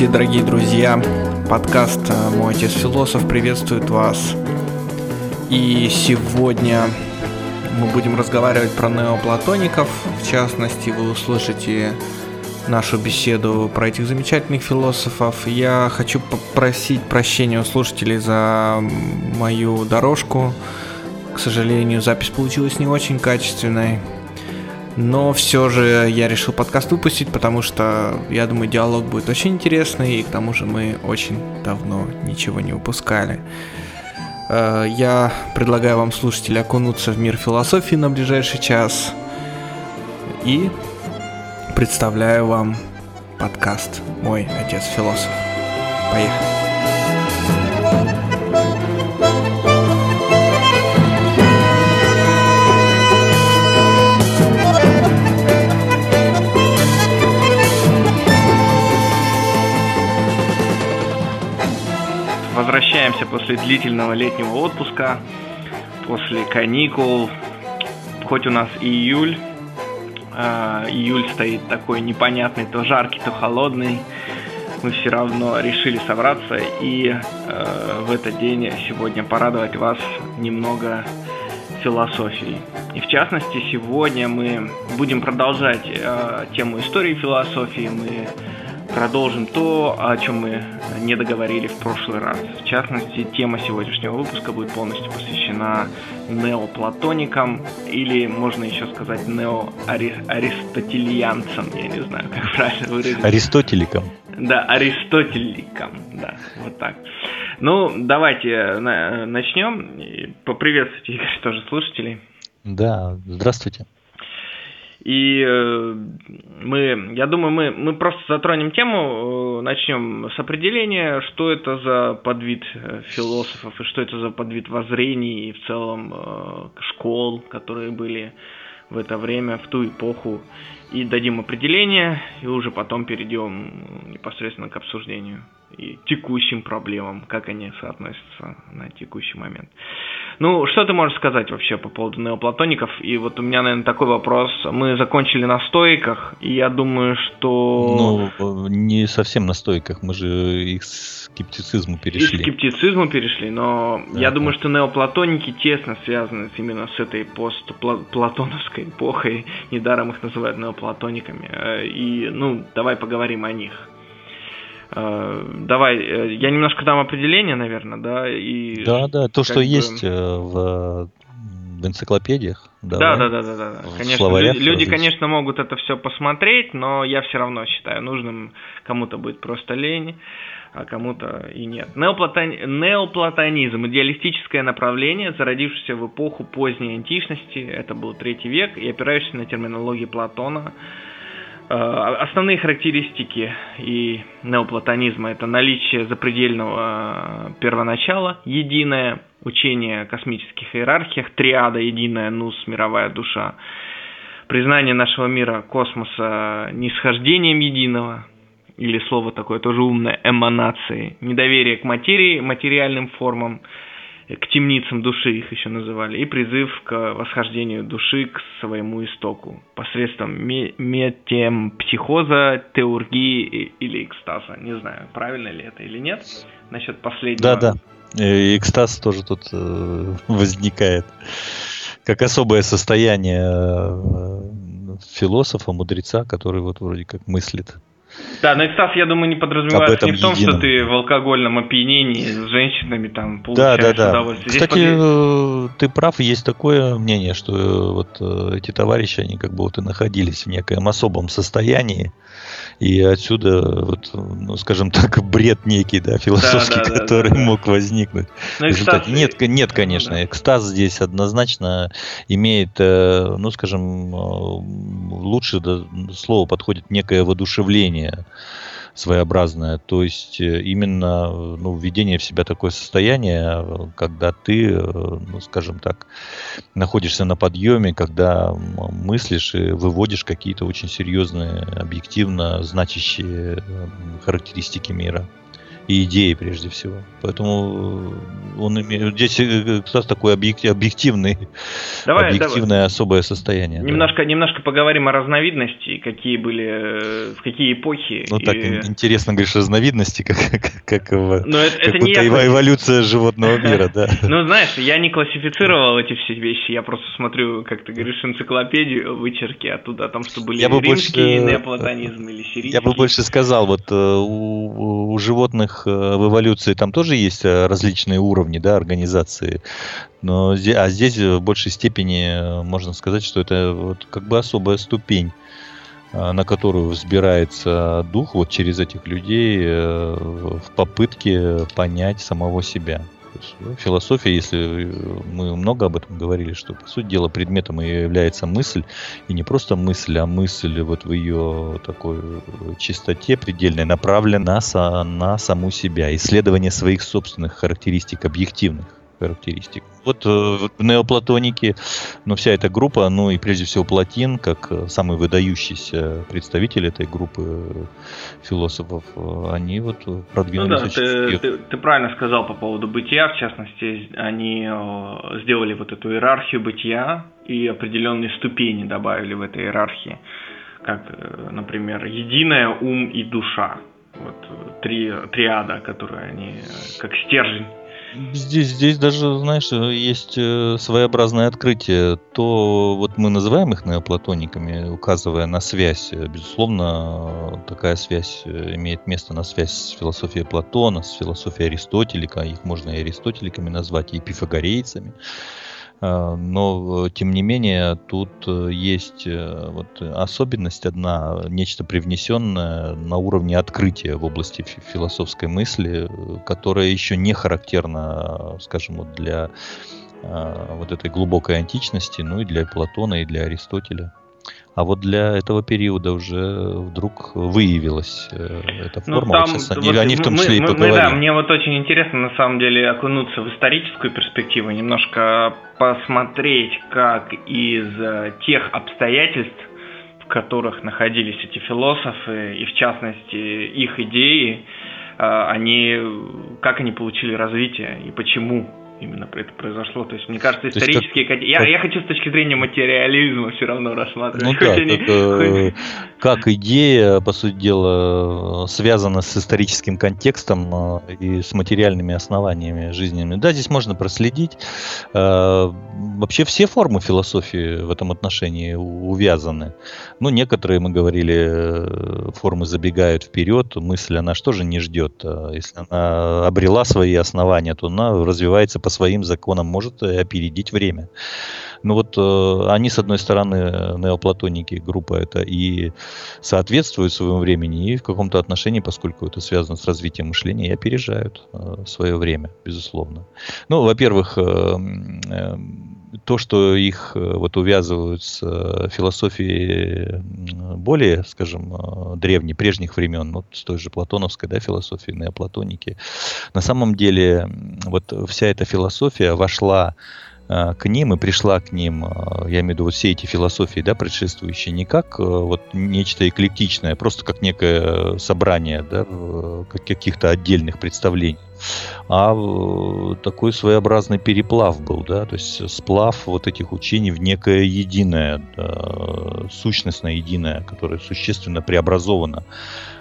Здравствуйте, дорогие друзья! Подкаст э, «Мой отец философ» приветствует вас. И сегодня мы будем разговаривать про неоплатоников. В частности, вы услышите нашу беседу про этих замечательных философов. Я хочу попросить прощения у слушателей за мою дорожку. К сожалению, запись получилась не очень качественной. Но все же я решил подкаст выпустить, потому что я думаю, диалог будет очень интересный, и к тому же мы очень давно ничего не выпускали. Э, я предлагаю вам, слушатели, окунуться в мир философии на ближайший час и представляю вам подкаст «Мой отец философ». Поехали! Возвращаемся после длительного летнего отпуска, после каникул. Хоть у нас и июль, э, июль стоит такой непонятный, то жаркий, то холодный. Мы все равно решили собраться и э, в этот день сегодня порадовать вас немного философией. И в частности, сегодня мы будем продолжать э, тему истории философии. Мы продолжим то, о чем мы не договорили в прошлый раз. В частности, тема сегодняшнего выпуска будет полностью посвящена неоплатоникам, или можно еще сказать неоаристотельянцам, я не знаю, как правильно выразить. Аристотеликам. Да, аристотеликам, да, вот так. Ну, давайте начнем. Поприветствуйте, тоже слушателей. Да, здравствуйте. И э, мы, я думаю, мы, мы просто затронем тему, э, начнем с определения, что это за подвид э, философов и что это за подвид воззрений и в целом школ, которые были в это время, в ту эпоху. И дадим определение, и уже потом перейдем непосредственно к обсуждению и текущим проблемам, как они соотносятся на текущий момент. Ну, что ты можешь сказать вообще по поводу неоплатоников? И вот у меня, наверное, такой вопрос. Мы закончили на стойках, и я думаю, что... Ну, не совсем на стойках, мы же их скептицизму перешли. И скептицизму перешли, но да, я да. думаю, что неоплатоники тесно связаны именно с этой постплатоновской эпохой. Недаром их называют неоплатониками. Э, и, ну, давай поговорим о них. Э, давай, э, я немножко дам определение, наверное, да, и... Да, да, то, что бы... есть э, в, в энциклопедиях. Давай. Да, да, да, да, да. Конечно, люди, люди, конечно, могут это все посмотреть, но я все равно считаю нужным, кому-то будет просто лень, а кому-то и нет. Неоплатон... Неоплатонизм – идеалистическое направление, зародившееся в эпоху поздней античности, это был третий век, и опирающийся на терминологию Платона – основные характеристики и неоплатонизма – это наличие запредельного э, первоначала, единое учение о космических иерархиях, триада единая, нус, мировая душа, признание нашего мира космоса нисхождением единого, или слово такое тоже умное, эманации, недоверие к материи, материальным формам – к темницам души их еще называли, и призыв к восхождению души к своему истоку посредством метемпсихоза, теургии или экстаза. Не знаю, правильно ли это или нет. Насчет последнего. Да, да. Экстаз тоже тут э, возникает как особое состояние э, философа, мудреца, который вот вроде как мыслит да, но экстаз, я думаю, не подразумевается не в том, едином. что ты в алкогольном опьянении с женщинами там получаешь да, да, да. удовольствие. Здесь Кстати, под... ну, ты прав, есть такое мнение, что э, вот э, эти товарищи, они как бы вот и находились в некоем особом состоянии, и отсюда, вот, ну, скажем так, бред некий, да, философский, да, да, который да, да, мог возникнуть. Ну, в результате. Нет, нет, конечно, да. экстаз здесь однозначно имеет, ну, скажем, лучше слово подходит некое воодушевление своеобразное. То есть э, именно ну, введение в себя такое состояние, когда ты, э, ну, скажем так, находишься на подъеме, когда мыслишь и выводишь какие-то очень серьезные, объективно значащие характеристики мира и идеи прежде всего. Поэтому он имеет здесь как раз такой объективный, давай, объективное давай. особое состояние. Немножко, да. немножко поговорим о разновидности, какие были, э, в какие эпохи. Ну и... так интересно говоришь разновидности, как, как, как, Но это, как это будто не эволюция животного мира, да. Ну знаешь, я не классифицировал эти все вещи, я просто смотрю, как ты говоришь, энциклопедию, вычерки оттуда о том, что были римские неоплатонизм или сирийские. Я бы больше сказал, вот э, у, у животных э, в эволюции там тоже есть э, различные уровни да, организации. Но, а здесь в большей степени э, можно сказать, что это вот как бы особая ступень на которую взбирается дух вот через этих людей в попытке понять самого себя. Ну, философия, если мы много об этом говорили, что по сути дела предметом и является мысль, и не просто мысль, а мысль вот в ее такой чистоте предельной направлена на, на саму себя, исследование своих собственных характеристик объективных характеристик. Вот э, в неоплатонике, ну, вся эта группа, ну и прежде всего Платин, как э, самый выдающийся представитель этой группы философов, э, они вот продвинулись. Ну да, ты, ты, ты правильно сказал по поводу бытия, в частности, они сделали вот эту иерархию бытия и определенные ступени добавили в этой иерархии, как, например, единое ум и душа. Вот три триада, которые они как стержень Здесь, здесь даже, знаешь, есть э, своеобразное открытие. То вот мы называем их неоплатониками, указывая на связь. Безусловно, такая связь э, имеет место на связь с философией Платона, с философией Аристотелика. Их можно и аристотеликами назвать, и пифагорейцами. А, но, э, тем не менее, тут э, есть э, вот особенность одна, нечто привнесенное на уровне открытия в области философской мысли, которая еще не характерна, скажем, для вот этой глубокой античности, ну и для Платона, и для Аристотеля. А вот для этого периода уже вдруг выявилась э, эта ну, форма. Ну, там, сейчас они, вот они в том числе мы, и поговорили. Мы, да, мне вот очень интересно на самом деле окунуться в историческую перспективу, немножко посмотреть, как из э, тех обстоятельств, в которых находились эти философы, и в частности их идеи, э, они, как они получили развитие и почему именно это произошло. То есть, мне кажется, исторические... Как, я, как... я хочу с точки зрения материализма все равно рассматривать. Ну да, они... как, как идея, по сути дела, связана с историческим контекстом э, и с материальными основаниями жизненными. Да, здесь можно проследить. Э, вообще все формы философии в этом отношении увязаны. Ну, некоторые, мы говорили, э, формы забегают вперед, мысль, она что же не ждет? Если она обрела свои основания, то она развивается по своим законам, может опередить время. Ну вот э, они, с одной стороны, неоплатоники, группа это, и соответствуют своему времени, и в каком-то отношении, поскольку это связано с развитием мышления, и опережают э, свое время, безусловно. Ну, во-первых, э, э, то, что их э, вот увязывают с э, философией более, скажем, э, древней, прежних времен, вот с той же платоновской да, философией, неоплатоники, на самом деле вот вся эта философия вошла к ним и пришла к ним, я имею в виду вот все эти философии, да, предшествующие, не как вот нечто эклектичное, просто как некое собрание, да, каких-то отдельных представлений, а э, такой своеобразный переплав был, да, то есть сплав вот этих учений в некое единое, да, сущностное единое, которое существенно преобразовано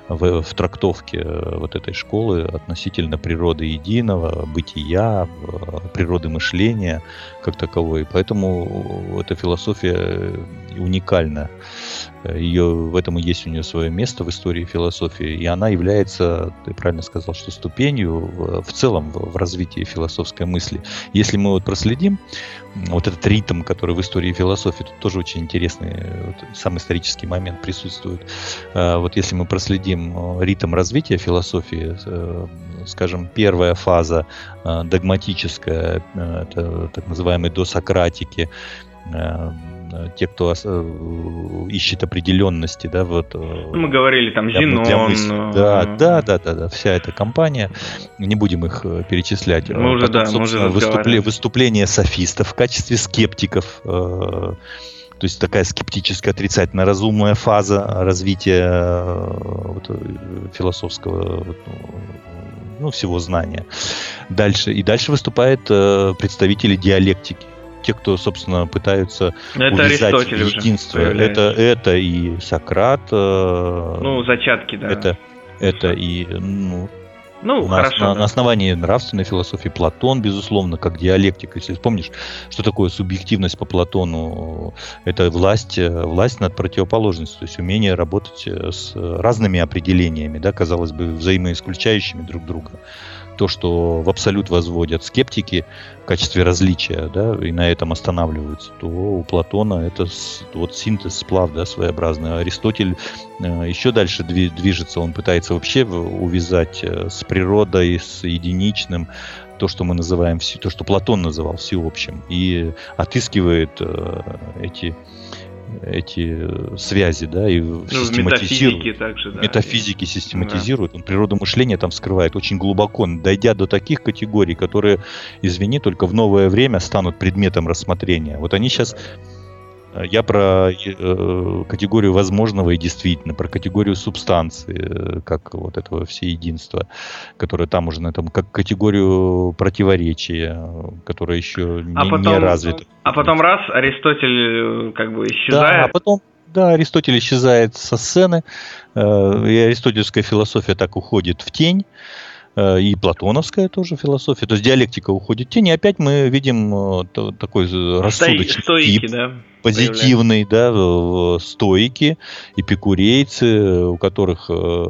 в, в трактовке э, вот этой школы относительно природы единого, бытия, э, природы мышления как таковой. Поэтому эта философия уникальна Ее, в этом и есть у нее свое место в истории философии. И она является, ты правильно сказал, что ступенью в, в целом в, в развитии философской мысли. Если мы вот проследим вот этот ритм, который в истории философии, тут тоже очень интересный вот, сам исторический момент присутствует. Э, вот если мы проследим ритм развития философии, э, скажем, первая фаза догматическая, это так называемые досократики, Э, те, кто э, ищет определенности, да, вот. Э, Мы говорили там Зенон. Для. Да, да, да, да, да, вся эта компания. Не будем их перечислять. Мы уже, Потом, да, мы уже выступление, выступление софистов в качестве скептиков. То есть такая скептическая, отрицательно разумная фаза развития вот, философского ну, всего знания. Дальше. И дальше выступают представители диалектики те, кто, собственно, пытаются это увязать единство. Это, это и Сократ. Э, ну, зачатки, да. Это, это и ну, ну, на, хорошо. На, да. на основании нравственной философии Платон, безусловно, как диалектика. Если помнишь, что такое субъективность по Платону, это власть, власть над противоположностью, то есть умение работать с разными определениями, да, казалось бы, взаимоисключающими друг друга то, что в абсолют возводят скептики в качестве различия, да, и на этом останавливаются, то у Платона это вот синтез, сплав, да, своеобразный. Аристотель э, еще дальше движется, он пытается вообще увязать э, с природой, с единичным, то, что мы называем, то, что Платон называл всеобщим, и отыскивает э, эти эти э, связи, да, и ну, систематизирует. Метафизики также, да. Метафизики систематизирует, да. он природу мышления там скрывает очень глубоко, дойдя до таких категорий, которые, извини, только в новое время станут предметом рассмотрения. Вот они сейчас Э, я про э, категорию возможного и действительно, про категорию субстанции, э, как вот этого всеединства, которое там уже на этом, как категорию противоречия, которая еще не, а потом, не развита. А потом раз, Аристотель как бы исчезает. Да, а потом да, Аристотель исчезает со сцены, и аристотельская философия так уходит в тень, и платоновская тоже философия, то есть диалектика уходит в тень, и опять мы видим такой рассудочный Стоики, тип. да позитивный, да, стойки, эпикурейцы, у которых э,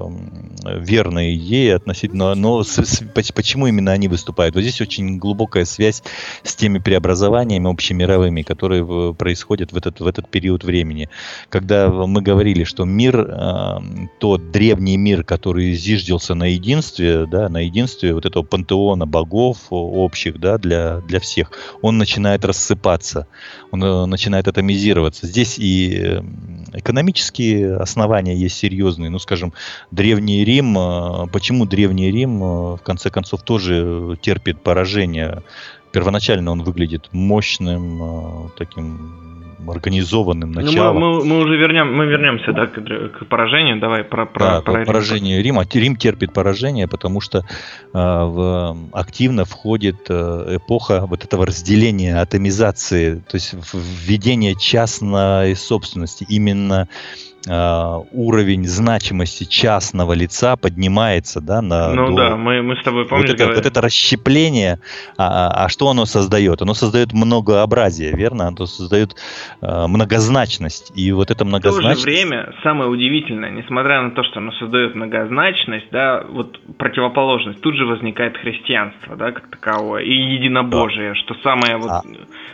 верная идея относительно, но с, с, почему именно они выступают? Вот здесь очень глубокая связь с теми преобразованиями общемировыми, которые происходят в этот, в этот период времени. Когда мы говорили, что мир, э, тот древний мир, который зиждился на единстве, да, на единстве вот этого пантеона богов общих, да, для, для всех, он начинает рассыпаться, он э, начинает атомизироваться. Здесь и эм, экономические основания есть серьезные. Ну, скажем, Древний Рим, э, почему Древний Рим, э, в конце концов, тоже терпит поражение. Первоначально он выглядит мощным, э, таким организованным началом. Ну, мы, мы, мы уже вернем, мы вернемся да, к, к поражению. Давай про, про, да, про поражение Рима. Рим терпит поражение, потому что э, в, активно входит э, эпоха вот этого разделения, атомизации, то есть введение частной собственности. Именно уровень значимости частного лица поднимается, да, на. Ну до... да, мы, мы с тобой помним. Вот это, вот это расщепление, а, а, а что оно создает? Оно создает многообразие, верно? Оно создает а, многозначность. И вот это многозначность. В то же время самое удивительное, несмотря на то, что оно создает многозначность, да, вот противоположность, тут же возникает христианство, да, как таковое, и единобожие, да. что самое вот. А,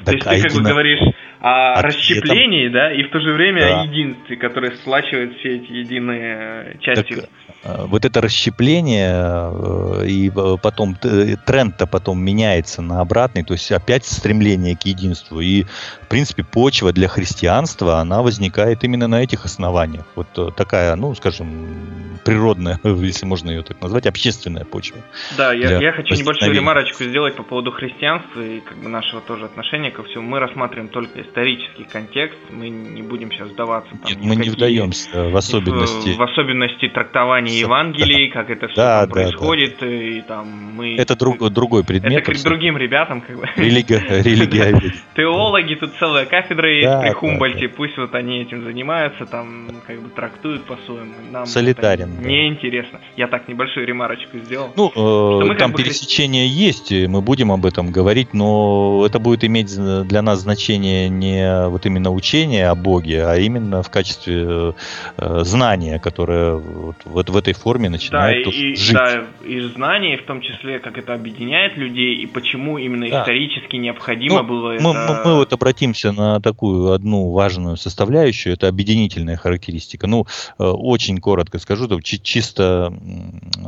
то есть ты как едино... бы говоришь о От расщеплении, да, и в то же время да. о единстве, которое сплачивает все эти единые части. Так, Э, вот это расщепление, э, и э, потом тренд-то потом меняется на обратный, то есть опять стремление к единству. И, в принципе, почва для христианства, она возникает именно на этих основаниях. Вот такая, ну, скажем, природная, если можно ее так назвать, общественная почва. Да, я, я хочу небольшую ремарочку сделать по поводу христианства и как бы нашего тоже отношения ко всему. Мы рассматриваем только исторический контекст, мы не будем сейчас вдаваться. Там, Нет, мы не вдаемся в особенности. В, в особенности трактования Евангелии, как это все да, да, происходит, да. и там мы... Это друг, другой предмет. Это к другим ребятам, как бы. Религия, религия. Теологи, тут целая кафедра есть при Хумбольте, пусть вот они этим занимаются, там как бы трактуют по-своему. Нам Солидарен. Не интересно. Я так небольшую ремарочку сделал. Ну, э, там пересечение есть, мы будем об этом говорить, но это будет иметь для нас значение не вот именно учение о Боге, а именно в качестве э, знания, которое вот, вот в этой форме начинает да, и, жить. Да, и знания, в том числе, как это объединяет людей, и почему именно да. исторически необходимо ну, было мы, это... Мы, мы вот обратимся на такую одну важную составляющую, это объединительная характеристика. Ну, э, очень коротко скажу, то чисто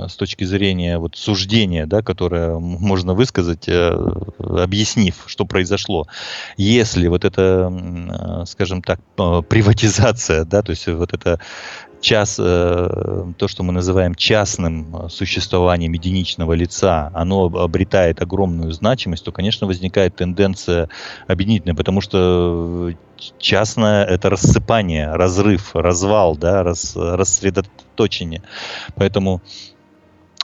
с точки зрения вот суждения, да, которое можно высказать, э, объяснив, что произошло. Если вот это, э, скажем так, приватизация, да, то есть вот это час, то, что мы называем частным существованием единичного лица, оно обретает огромную значимость, то, конечно, возникает тенденция объединительная, потому что частное это рассыпание, разрыв, развал, да, рас, рассредоточение. Поэтому Э,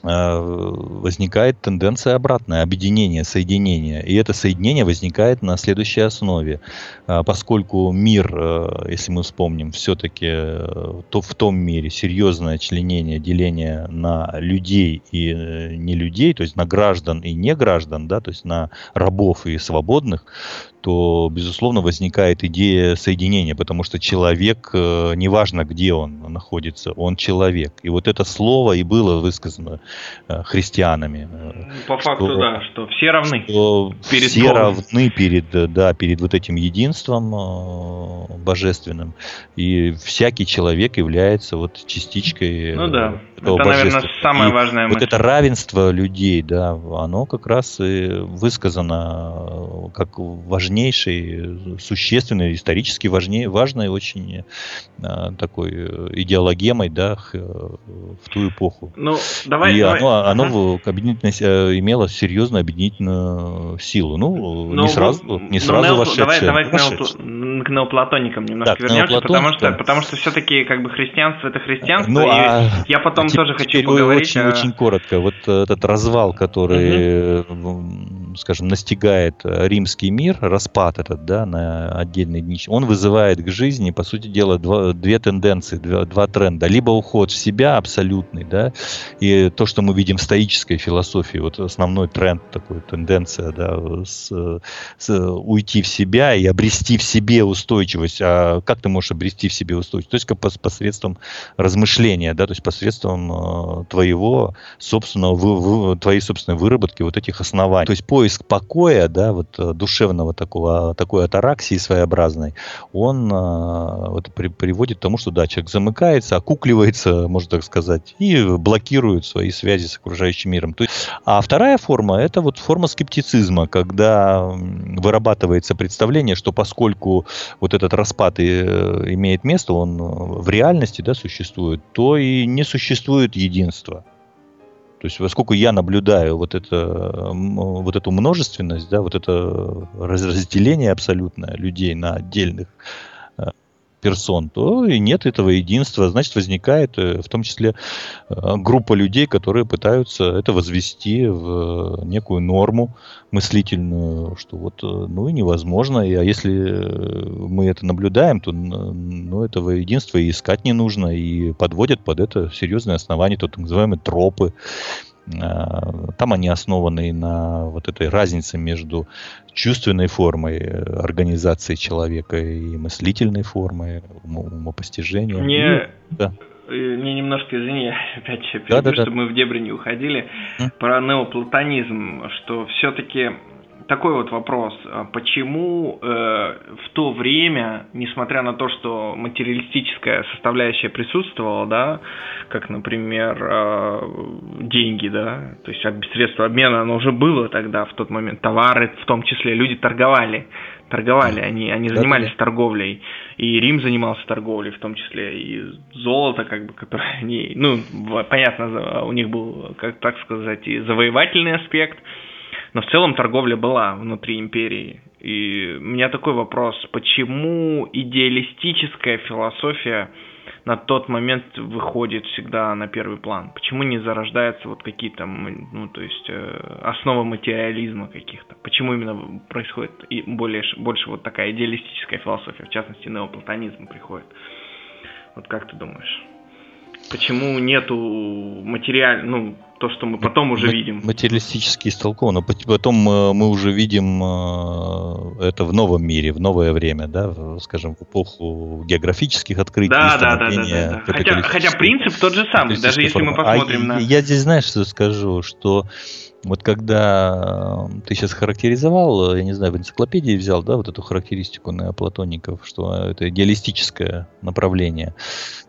возникает тенденция обратная, объединение, соединение. И это соединение возникает на следующей основе. А, поскольку мир, э, если мы вспомним, все-таки э, то в том мире серьезное членение, деление на людей и не людей, то есть на граждан и не граждан, да, то есть на рабов и свободных, то, безусловно, возникает идея соединения, потому что человек, э, неважно где он находится, он человек. И вот это слово и было высказано э, христианами. Э, По факту, что, да, что все равны что перед Все Богом. равны перед, да, перед вот этим единством божественным. И всякий человек является вот частичкой ну, да. Этого это, наверное, самое и важное. Вот это равенство людей, да, оно как раз и высказано как важнее важнейшей, существенной, исторически важнее, важной очень а, такой э, идеологемой да, э, в ту эпоху. Ну, давай, и давай. оно, оно ага. э, имело серьезную объединительную силу. Ну, но, не сразу, не сразу нео, вошедшее. Давай, давай к, к неоплатоникам немножко да, вернемся, потому что, потому что все-таки как бы христианство это христианство. Ну, а я потом тоже хочу поговорить. Очень, о... очень коротко. Вот этот развал, который, угу. Скажем, настигает римский мир, распад этот, да, на отдельные дни, он вызывает к жизни, по сути дела, два, две тенденции, два, два тренда. Либо уход в себя абсолютный, да, и то, что мы видим в стоической философии, вот основной тренд, такой тенденция, да, с, с, уйти в себя и обрести в себе устойчивость. А как ты можешь обрести в себе устойчивость? То как посредством размышления, да, то есть посредством э, твоего собственного, твоей собственной выработки вот этих оснований. То есть поиск покоя, да, вот э, душевного такого, такой атараксии своеобразной, он а, вот, при, приводит к тому, что да, человек замыкается, окукливается, можно так сказать, и блокирует свои связи с окружающим миром. То есть, а вторая форма это вот форма скептицизма, когда вырабатывается представление, что поскольку вот этот распад и, э, имеет место, он в реальности да, существует, то и не существует единства. То есть, поскольку я наблюдаю вот, это, вот эту множественность, да, вот это разделение абсолютное людей на отдельных персон, то и нет этого единства. Значит, возникает э, в том числе э, группа людей, которые пытаются это возвести в некую норму мыслительную, что вот, ну и невозможно. И, а если мы это наблюдаем, то ну, этого единства и искать не нужно, и подводят под это серьезные основания, то так называемые тропы. А, там они основаны на вот этой разнице между чувственной формой организации человека и мыслительной формой умопостижения. Мне, да. мне немножко, извини, опять перебью, да, да, да. чтобы мы в дебри не уходили, mm? про неоплатонизм, что все-таки такой вот вопрос. А почему э, в то время, несмотря на то, что материалистическая составляющая присутствовала, да, как, например, э, деньги, да, то есть средства обмена, оно уже было тогда, в тот момент, товары, в том числе, люди торговали, торговали, они, они занимались да, торговлей, и Рим занимался торговлей, в том числе, и золото, как бы, которое они, ну, понятно, у них был, как так сказать, и завоевательный аспект, но в целом торговля была внутри империи. И у меня такой вопрос, почему идеалистическая философия на тот момент выходит всегда на первый план? Почему не зарождаются вот какие-то, ну, то есть, э, основы материализма каких-то? Почему именно происходит и более, больше вот такая идеалистическая философия, в частности, неоплатонизм приходит? Вот как ты думаешь? Почему нету материаль, ну, то, что мы потом уже видим. Материалистически истолковано. Потом э, мы уже видим э, это в новом мире, в новое время, да, скажем, в эпоху географических открытий. Да, да, да, да, да. Хотя, хотя принцип тот же самый, даже если форма. мы посмотрим а на... Я здесь, знаешь, что скажу, что вот когда э, ты сейчас характеризовал, я не знаю, в энциклопедии взял, да, вот эту характеристику на платоников, что это идеалистическое направление,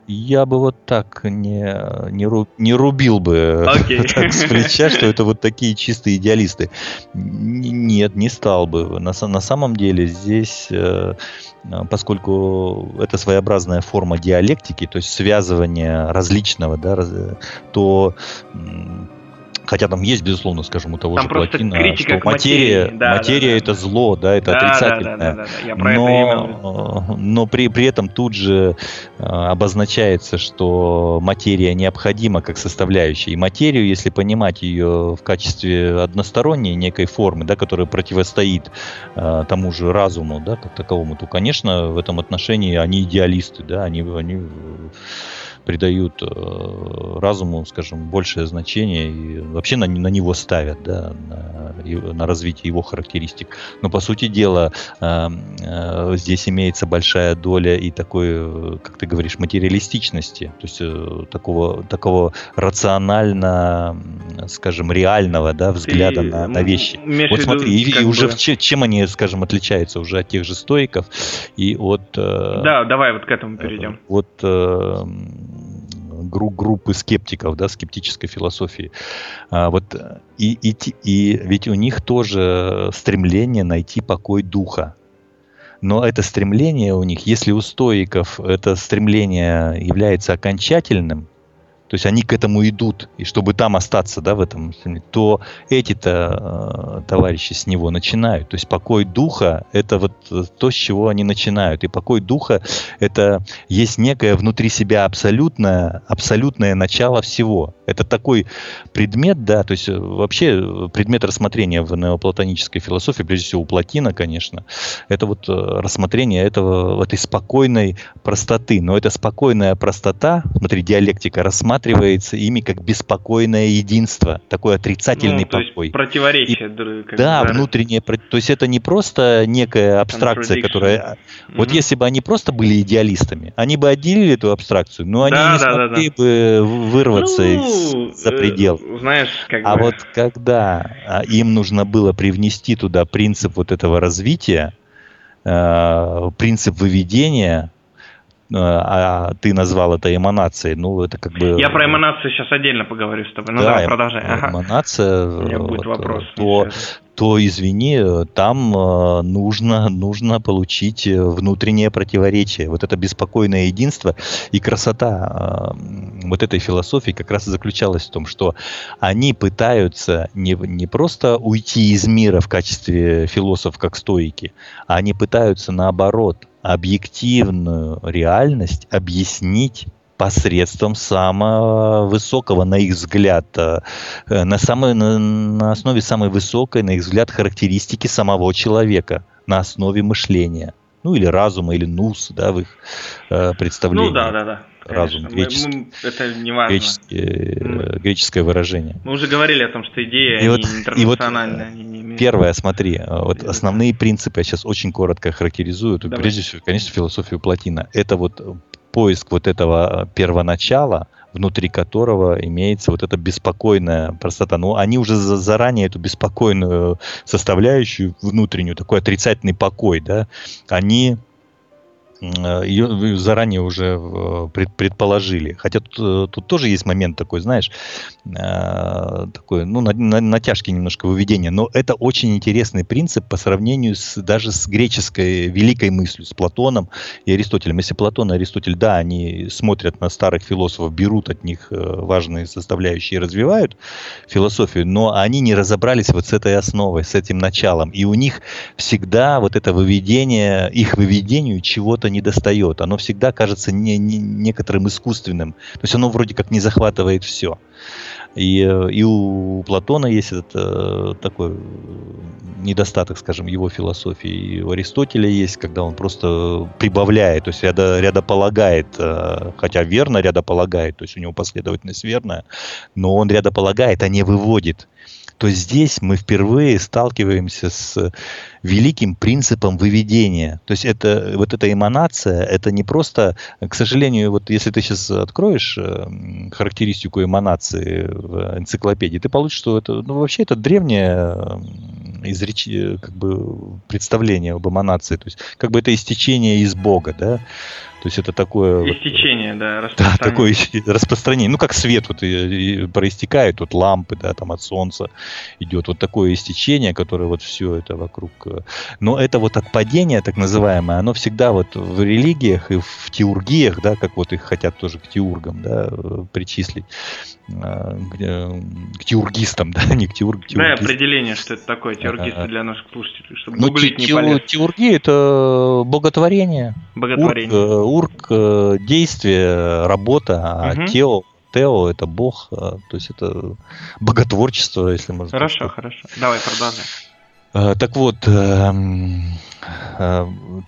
я бы вот так не, не, ру, не рубил бы okay. так с плеча, что это вот такие чистые идеалисты. Нет, не стал бы. На, на самом деле здесь, э, поскольку это своеобразная форма диалектики, то есть связывание различного, да, то Хотя там есть, безусловно, скажем, у того там же Платина, что материя, да, материя да, это да. зло, да, это да, отрицательное. Да, да, да, да. Я про но, это но при, при этом тут же э, обозначается, что материя необходима как составляющая. И материю, если понимать ее в качестве односторонней некой формы, да, которая противостоит э, тому же разуму, да, как таковому, то, конечно, в этом отношении они идеалисты, да, они, они придают э, разуму, скажем, большее значение и вообще на, на него ставят, да, на, на развитие его характеристик. Но по сути дела э, э, здесь имеется большая доля и такой, как ты говоришь, материалистичности, то есть такого, такого рационально, скажем, реального да, взгляда ты, на, на вещи. Вот смотри, и, и уже бы... чем они, скажем, отличаются уже от тех же стоиков и от... Да, давай вот к этому перейдем. Вот гру группы скептиков, да, скептической философии. А, вот, и, и, и ведь у них тоже стремление найти покой духа. Но это стремление у них, если у стоиков это стремление является окончательным, то есть они к этому идут, и чтобы там остаться, да, в этом, то эти-то э, товарищи с него начинают. То есть покой духа – это вот то, с чего они начинают. И покой духа – это есть некое внутри себя абсолютное, абсолютное начало всего. Это такой предмет, да, то есть э, вообще предмет рассмотрения в неоплатонической философии, прежде всего у Платина, конечно, это вот э, рассмотрение этого, этой спокойной простоты. Но эта спокойная простота, смотри, диалектика рассматривает рассматривается ими как беспокойное единство, такой отрицательный ну, покой. противоречие. И, да, внутреннее. То есть это не просто некая абстракция, которая... Mm-hmm. Вот если бы они просто были идеалистами, они бы отделили эту абстракцию, но они да, не да, смогли да, да. бы вырваться ну, из, за э, предел. Э, знаешь, как А бы... вот когда а, им нужно было привнести туда принцип вот этого развития, э, принцип выведения, а ты назвал это эманацией, ну это как бы... Я про эманацию сейчас отдельно поговорю с тобой, ну да, давай продолжай. Ага. Эманация, У меня будет вот, вопрос. То, то, извини, там э, нужно, нужно получить внутреннее противоречие. Вот это беспокойное единство и красота э, вот этой философии как раз и заключалась в том, что они пытаются не, не просто уйти из мира в качестве философов, как стоики, а они пытаются наоборот объективную реальность объяснить посредством самого высокого, на их взгляд, э, на, самой, на, на основе самой высокой, на их взгляд, характеристики самого человека, на основе мышления. Ну, или разума, или нус, да, в их э, представлении. Ну, да, да, да. Разум, греческий, мы, мы, это не важно. Греческие, мы, греческое выражение. Мы уже говорили о том, что идея и вот, интернациональная. И вот, Первое, смотри, э, вот основные принципы я сейчас очень коротко характеризую. Давай. Прежде всего, конечно, философию Платина. Это вот поиск вот этого первоначала, внутри которого имеется вот эта беспокойная простота. Но они уже заранее эту беспокойную составляющую внутреннюю, такой отрицательный покой, да, они ее заранее уже э, предположили. Хотя тут, э, тут тоже есть момент такой, знаешь, э, такой, ну, на, на, натяжки немножко выведения. Но это очень интересный принцип по сравнению с, даже с греческой великой мыслью, с Платоном и Аристотелем. Если Платон и Аристотель, да, они смотрят на старых философов, берут от них важные составляющие и развивают философию, но они не разобрались вот с этой основой, с этим началом. И у них всегда вот это выведение, их выведению чего-то не достает. Оно всегда кажется не, не, некоторым искусственным. То есть оно вроде как не захватывает все. И, и у Платона есть этот э, такой недостаток, скажем, его философии. И у Аристотеля есть, когда он просто прибавляет, то есть ряда, рядополагает, э, хотя верно рядополагает, то есть у него последовательность верная, но он рядополагает, а не выводит то здесь мы впервые сталкиваемся с великим принципом выведения. То есть это, вот эта эманация, это не просто, к сожалению, вот если ты сейчас откроешь э, характеристику эманации в энциклопедии, ты получишь, что это, ну, вообще это древнее изреч... как бы представление об эманации, то есть как бы это истечение из Бога, да, то есть это такое... Истечение, вот, да, распространение. Да, такое распространение. Ну, как свет вот и, и проистекает от лампы, да, там от солнца идет вот такое истечение, которое вот все это вокруг. Э. Но это вот отпадение, так называемое, оно всегда вот в религиях и в теургиях, да, как вот их хотят тоже к теургам, да, причислить, э, к, теургистам, да, не к теург, Да, определение, что это такое, теургисты для наших слушателей, чтобы ну, гуглить не полез. Теурги – это боготворение. Боготворение. Урк, э, действие, работа, а угу. тео Тео это бог, э, то есть это боготворчество, если можно Хорошо, сказать. хорошо. Давай, продолжай. Э, так вот, эм,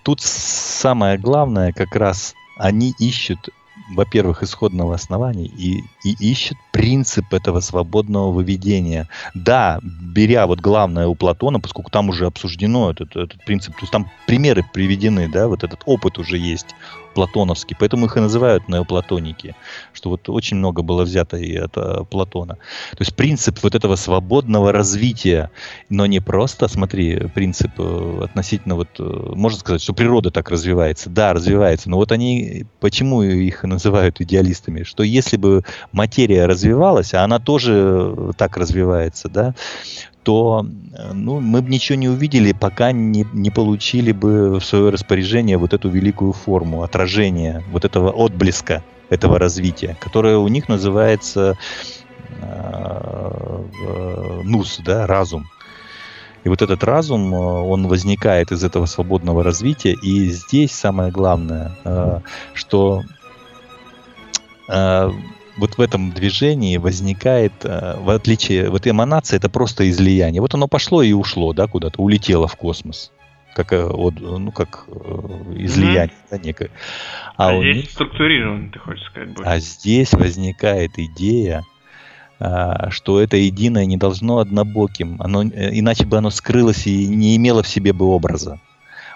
тут самое главное как раз они ищут во-первых, исходного основания и, и ищет принцип этого свободного выведения. Да, беря вот главное у Платона, поскольку там уже обсуждено этот, этот принцип, то есть там примеры приведены, да, вот этот опыт уже есть платоновский, поэтому их и называют неоплатоники, что вот очень много было взято и от э, Платона. То есть принцип вот этого свободного развития, но не просто, смотри, принцип э, относительно вот, э, можно сказать, что природа так развивается, да, развивается, но вот они, почему их называют идеалистами, что если бы материя развивалась, а она тоже так развивается, да, то ну, мы бы ничего не увидели, пока не, не получили бы в свое распоряжение вот эту великую форму, отражения вот этого отблеска, этого развития, которое у них называется э, нус, да, разум. И вот этот разум, он возникает из этого свободного развития. И здесь самое главное, э, что э, вот в этом движении возникает, э, в отличие, вот эманация это просто излияние. Вот оно пошло и ушло, да, куда-то, улетело в космос. Как, э, вот, ну, как э, излияние, mm-hmm. да, некое. А, а здесь них, структурировано, ты хочешь сказать больше. А здесь возникает идея, а, что это единое не должно однобоким, оно, иначе бы оно скрылось и не имело в себе бы образа.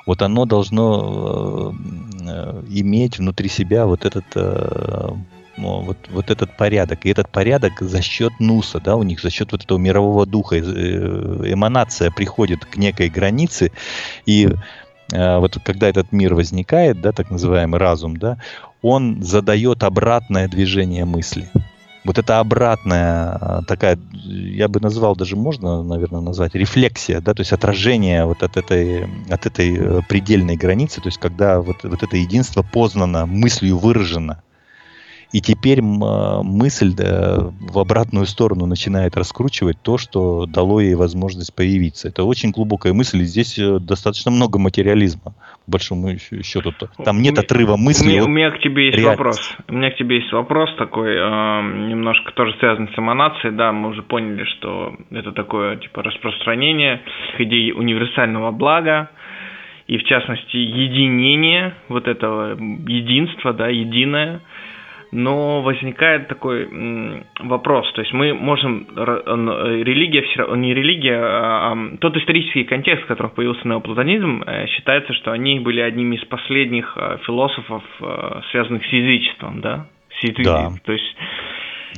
Вот оно должно иметь внутри себя вот этот вот, вот этот порядок. И этот порядок за счет Нуса, да, у них за счет вот этого мирового духа, э, эманация приходит к некой границе, и э, вот когда этот мир возникает, да, так называемый разум, да, он задает обратное движение мысли. Вот это обратная э, такая, я бы назвал даже можно, наверное, назвать рефлексия, да, то есть отражение вот от этой, от этой предельной границы, то есть когда вот, вот это единство познано, мыслью выражено. И теперь а, мысль да, в обратную сторону начинает раскручивать то, что дало ей возможность появиться. Это очень глубокая мысль, и здесь э, достаточно много материализма, по большому счету. Там нет отрыва мысли. У меня, у меня к тебе есть реальности. вопрос. У меня к тебе есть вопрос такой, э, немножко тоже связан с эманацией. Да, мы уже поняли, что это такое типа распространение идей универсального блага и в частности единение вот этого единства, да, единое – но возникает такой вопрос, то есть мы можем, религия, не религия, а, а тот исторический контекст, в котором появился неоплатонизм, э, считается, что они были одними из последних э, философов, э, связанных с язычеством, да? С язычеством. Да. То есть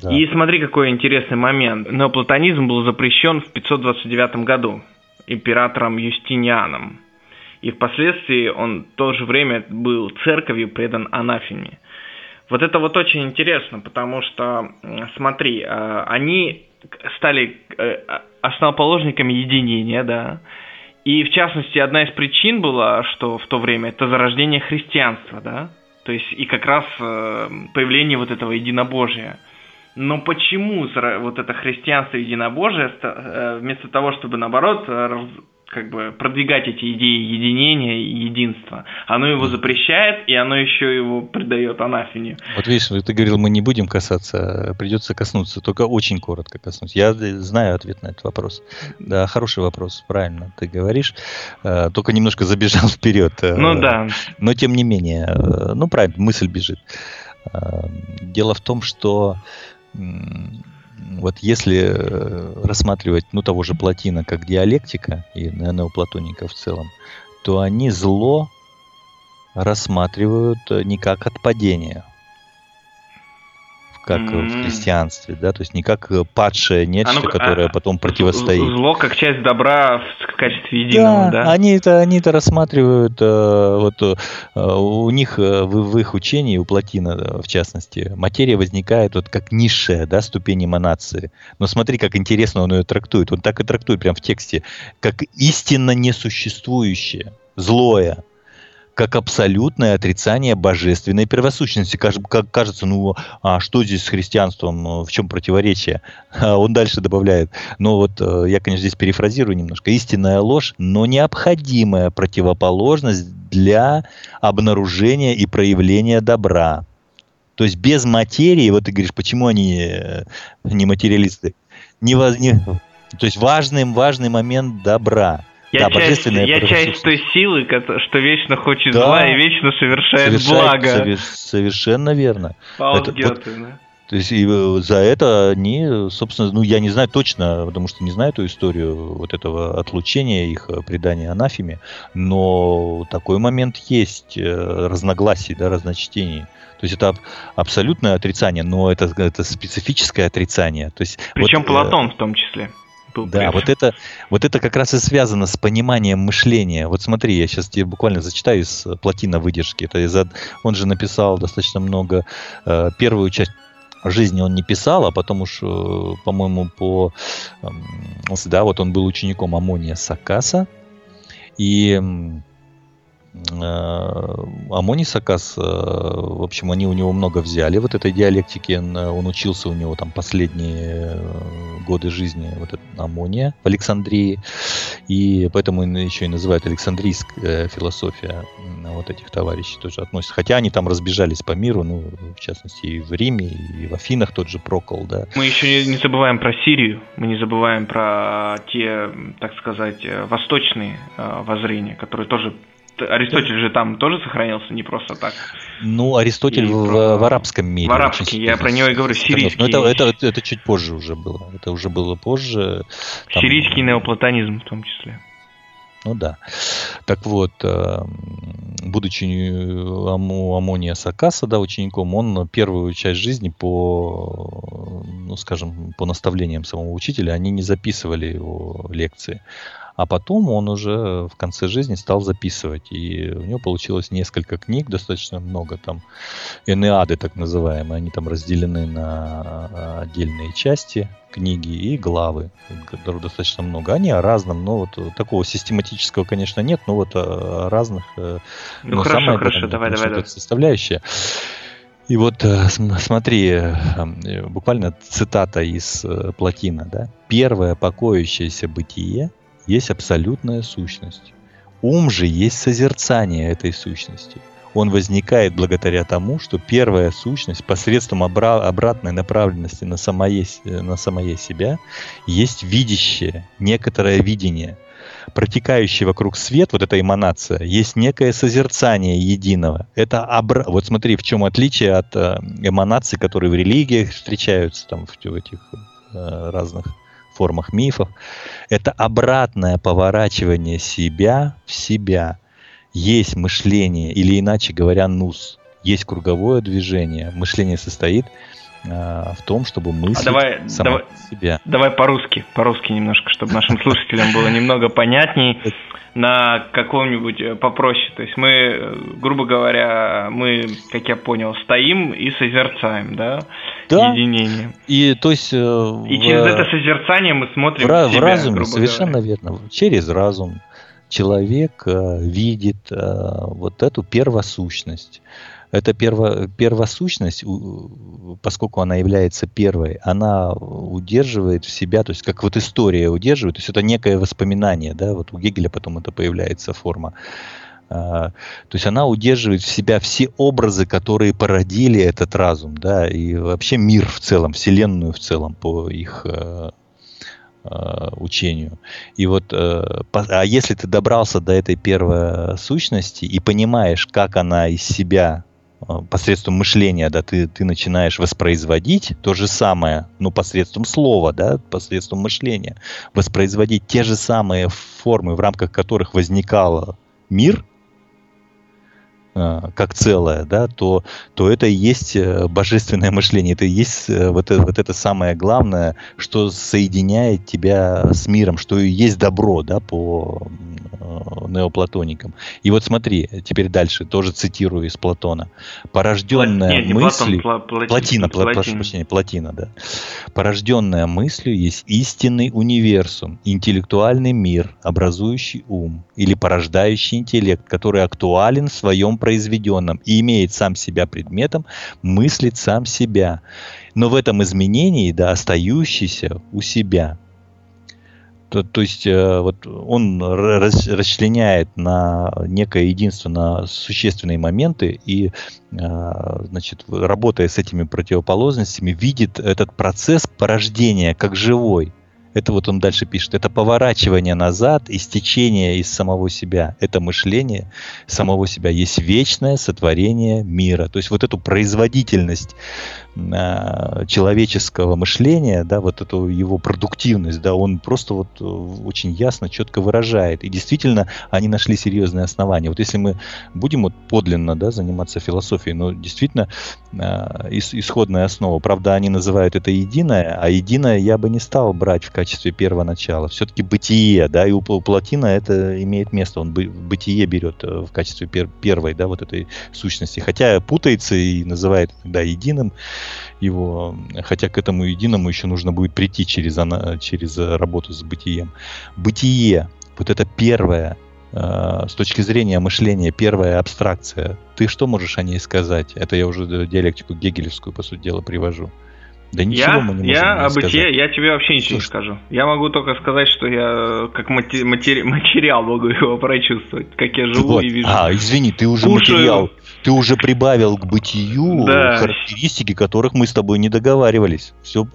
да. И смотри, какой интересный момент. Неоплатонизм был запрещен в 529 году императором Юстинианом. И впоследствии он в то же время был церковью предан анафеме. Вот это вот очень интересно, потому что, смотри, э, они стали э, основоположниками единения, да, и в частности одна из причин была, что в то время это зарождение христианства, да, то есть и как раз э, появление вот этого единобожия. Но почему вот это христианство единобожие вместо того, чтобы наоборот как бы продвигать эти идеи единения и единства. Оно его запрещает, и оно еще его придает анафеме. Вот видишь, ты говорил, мы не будем касаться, а придется коснуться, только очень коротко коснуться. Я знаю ответ на этот вопрос. Да, хороший вопрос, правильно ты говоришь. Э, только немножко забежал вперед. Э, ну да. Но тем не менее, э, ну правильно, мысль бежит. Дело в том, что вот если э, рассматривать ну, того же Платина как диалектика и неоплатоника в целом, то они зло рассматривают э, не как отпадение, как mm-hmm. в христианстве, да, то есть не как э, падшее нечто, Оно, которое а, потом противостоит. Зло как часть добра в качестве единого, да? да? Они это, они это рассматривают, э, вот у них в, в их учении, у Платина в частности, материя возникает вот как низшая, да, ступень эманации. Но смотри, как интересно он ее трактует. Он так и трактует прямо в тексте, как истинно несуществующее, злое как абсолютное отрицание божественной первосущности. Кажется, ну а что здесь с христианством, в чем противоречие? А он дальше добавляет, ну вот э, я, конечно, здесь перефразирую немножко, истинная ложь, но необходимая противоположность для обнаружения и проявления добра. То есть без материи, вот ты говоришь, почему они э, не материалисты? Не, не, то есть важный, важный момент добра. Я, да, часть, я часть той силы, что вечно хочет да. зла и вечно совершает, совершает благо. Совер, совершенно верно. Это, вот, да. То есть и э, за это они, собственно, ну я не знаю точно, потому что не знаю эту историю вот этого отлучения их э, предания анафеме, но такой момент есть э, разногласий, да, разночтений. То есть это абсолютное отрицание, но это, это специфическое отрицание. То есть Причем вот, Платон в том числе да, вот это, вот это как раз и связано с пониманием мышления. Вот смотри, я сейчас тебе буквально зачитаю из э, плотина выдержки. Это из, он же написал достаточно много. Э, первую часть жизни он не писал, а потом уж, э, по-моему, по... Да, вот он был учеником Амония Сакаса. И Э, Амонис Акас, э, в общем, они у него много взяли вот этой диалектики. Он учился у него там последние э, годы жизни вот этот Амония в Александрии. И поэтому еще и называют Александрийская философия вот этих товарищей тоже относится. Хотя они там разбежались по миру, ну, в частности, и в Риме, и в Афинах тот же Прокол, да. Мы еще не забываем про Сирию, мы не забываем про те, так сказать, восточные воззрения, которые тоже Аристотель же там тоже сохранился, не просто так. Ну, Аристотель в, про... в арабском мире. В арабском, я про него и говорю, сирийский. Но это, это, это, это чуть позже уже было. Это уже было позже. Там... Сирийский неоплатонизм в том числе. Ну да. Так вот, э, будучи у Амония Сакаса, да, учеником, он первую часть жизни по, ну, скажем, по наставлениям самого учителя, они не записывали его лекции. А потом он уже в конце жизни стал записывать. И у него получилось несколько книг, достаточно много там. Энеады так называемые. Они там разделены на отдельные части книги и главы, которых достаточно много. Они о разном, но вот такого систематического, конечно, нет, но вот о разных. Э, ну но хорошо, самое, хорошо, давай, давай, давай. Составляющая. И вот э, смотри, э, буквально цитата из Платина, да. Первое покоящееся бытие – есть абсолютная сущность. Ум же есть созерцание этой сущности. Он возникает благодаря тому, что первая сущность посредством обра- обратной направленности на самое, на самое себя есть видящее, некоторое видение. Протекающий вокруг свет, вот эта эманация, есть некое созерцание единого. Это обра... Вот смотри, в чем отличие от э, эманаций, которые в религиях встречаются, там, в, в этих э, разных формах мифов, это обратное поворачивание себя в себя. Есть мышление, или иначе говоря, нус. Есть круговое движение. Мышление состоит в том, чтобы мыслить а давай, давай, себя. Давай по-русски, по-русски немножко, чтобы нашим слушателям было немного понятней на каком-нибудь э, попроще. То есть мы, э, грубо говоря, мы, как я понял, стоим и созерцаем, да, да. единение. И то есть. Э, и в, через это созерцание мы смотрим в, себя, в разуме, совершенно говоря. верно. Через разум человек видит вот эту первосущность эта перво, первосущность, поскольку она является первой, она удерживает в себя, то есть как вот история удерживает, то есть это некое воспоминание, да, вот у Гегеля потом это появляется форма. А, то есть она удерживает в себя все образы, которые породили этот разум, да, и вообще мир в целом, вселенную в целом по их э, э, учению. И вот, э, а если ты добрался до этой первой сущности и понимаешь, как она из себя посредством мышления, да, ты, ты начинаешь воспроизводить то же самое, ну, посредством слова, да, посредством мышления, воспроизводить те же самые формы, в рамках которых возникал мир, э, как целое, да, то, то это и есть э, божественное мышление, это и есть вот это, вот это самое главное, что соединяет тебя с миром, что и есть добро, да, по Э, неоплатоникам. И вот смотри, теперь дальше, тоже цитирую из Платона. Порожденная Нет, мыслью... Платон, пла- платина, пла- платина. прошу прощения, платина, да. Порожденная мыслью есть истинный универсум, интеллектуальный мир, образующий ум или порождающий интеллект, который актуален в своем произведенном и имеет сам себя предметом, мыслит сам себя. Но в этом изменении, да, остающийся у себя – то, то есть э, вот он рас, расчленяет на некое единство, на существенные моменты и, э, значит, работая с этими противоположностями, видит этот процесс порождения как живой. Это вот он дальше пишет. Это поворачивание назад, истечение из самого себя. Это мышление самого себя. Есть вечное сотворение мира. То есть вот эту производительность человеческого мышления, да, вот эту его продуктивность, да, он просто вот э, очень ясно, четко выражает. И действительно, они нашли серьезные основания. Вот если мы будем вот подлинно, да, заниматься философией, но действительно э, исходная основа, правда, они называют это единое, а единое я бы не стал брать в качестве первого начала. Все-таки бытие, да, и у Платина это имеет место, он бытие берет в качестве пер, первой, да, вот этой сущности. Хотя путается и называет да, единым, его, хотя к этому единому еще нужно будет прийти через, она, через работу с бытием. Бытие, вот это первое, э, с точки зрения мышления, первая абстракция. Ты что можешь о ней сказать? Это я уже диалектику гегелевскую, по сути дела, привожу. Да ничего я, мы не можем Я о бытие, я тебе вообще ничего Слушай. не скажу. Я могу только сказать, что я как матери, материал могу его прочувствовать, как я живу вот. и вижу. А, извини, ты уже Кушаю. материал, ты уже прибавил к бытию да. характеристики, которых мы с тобой не договаривались. Все,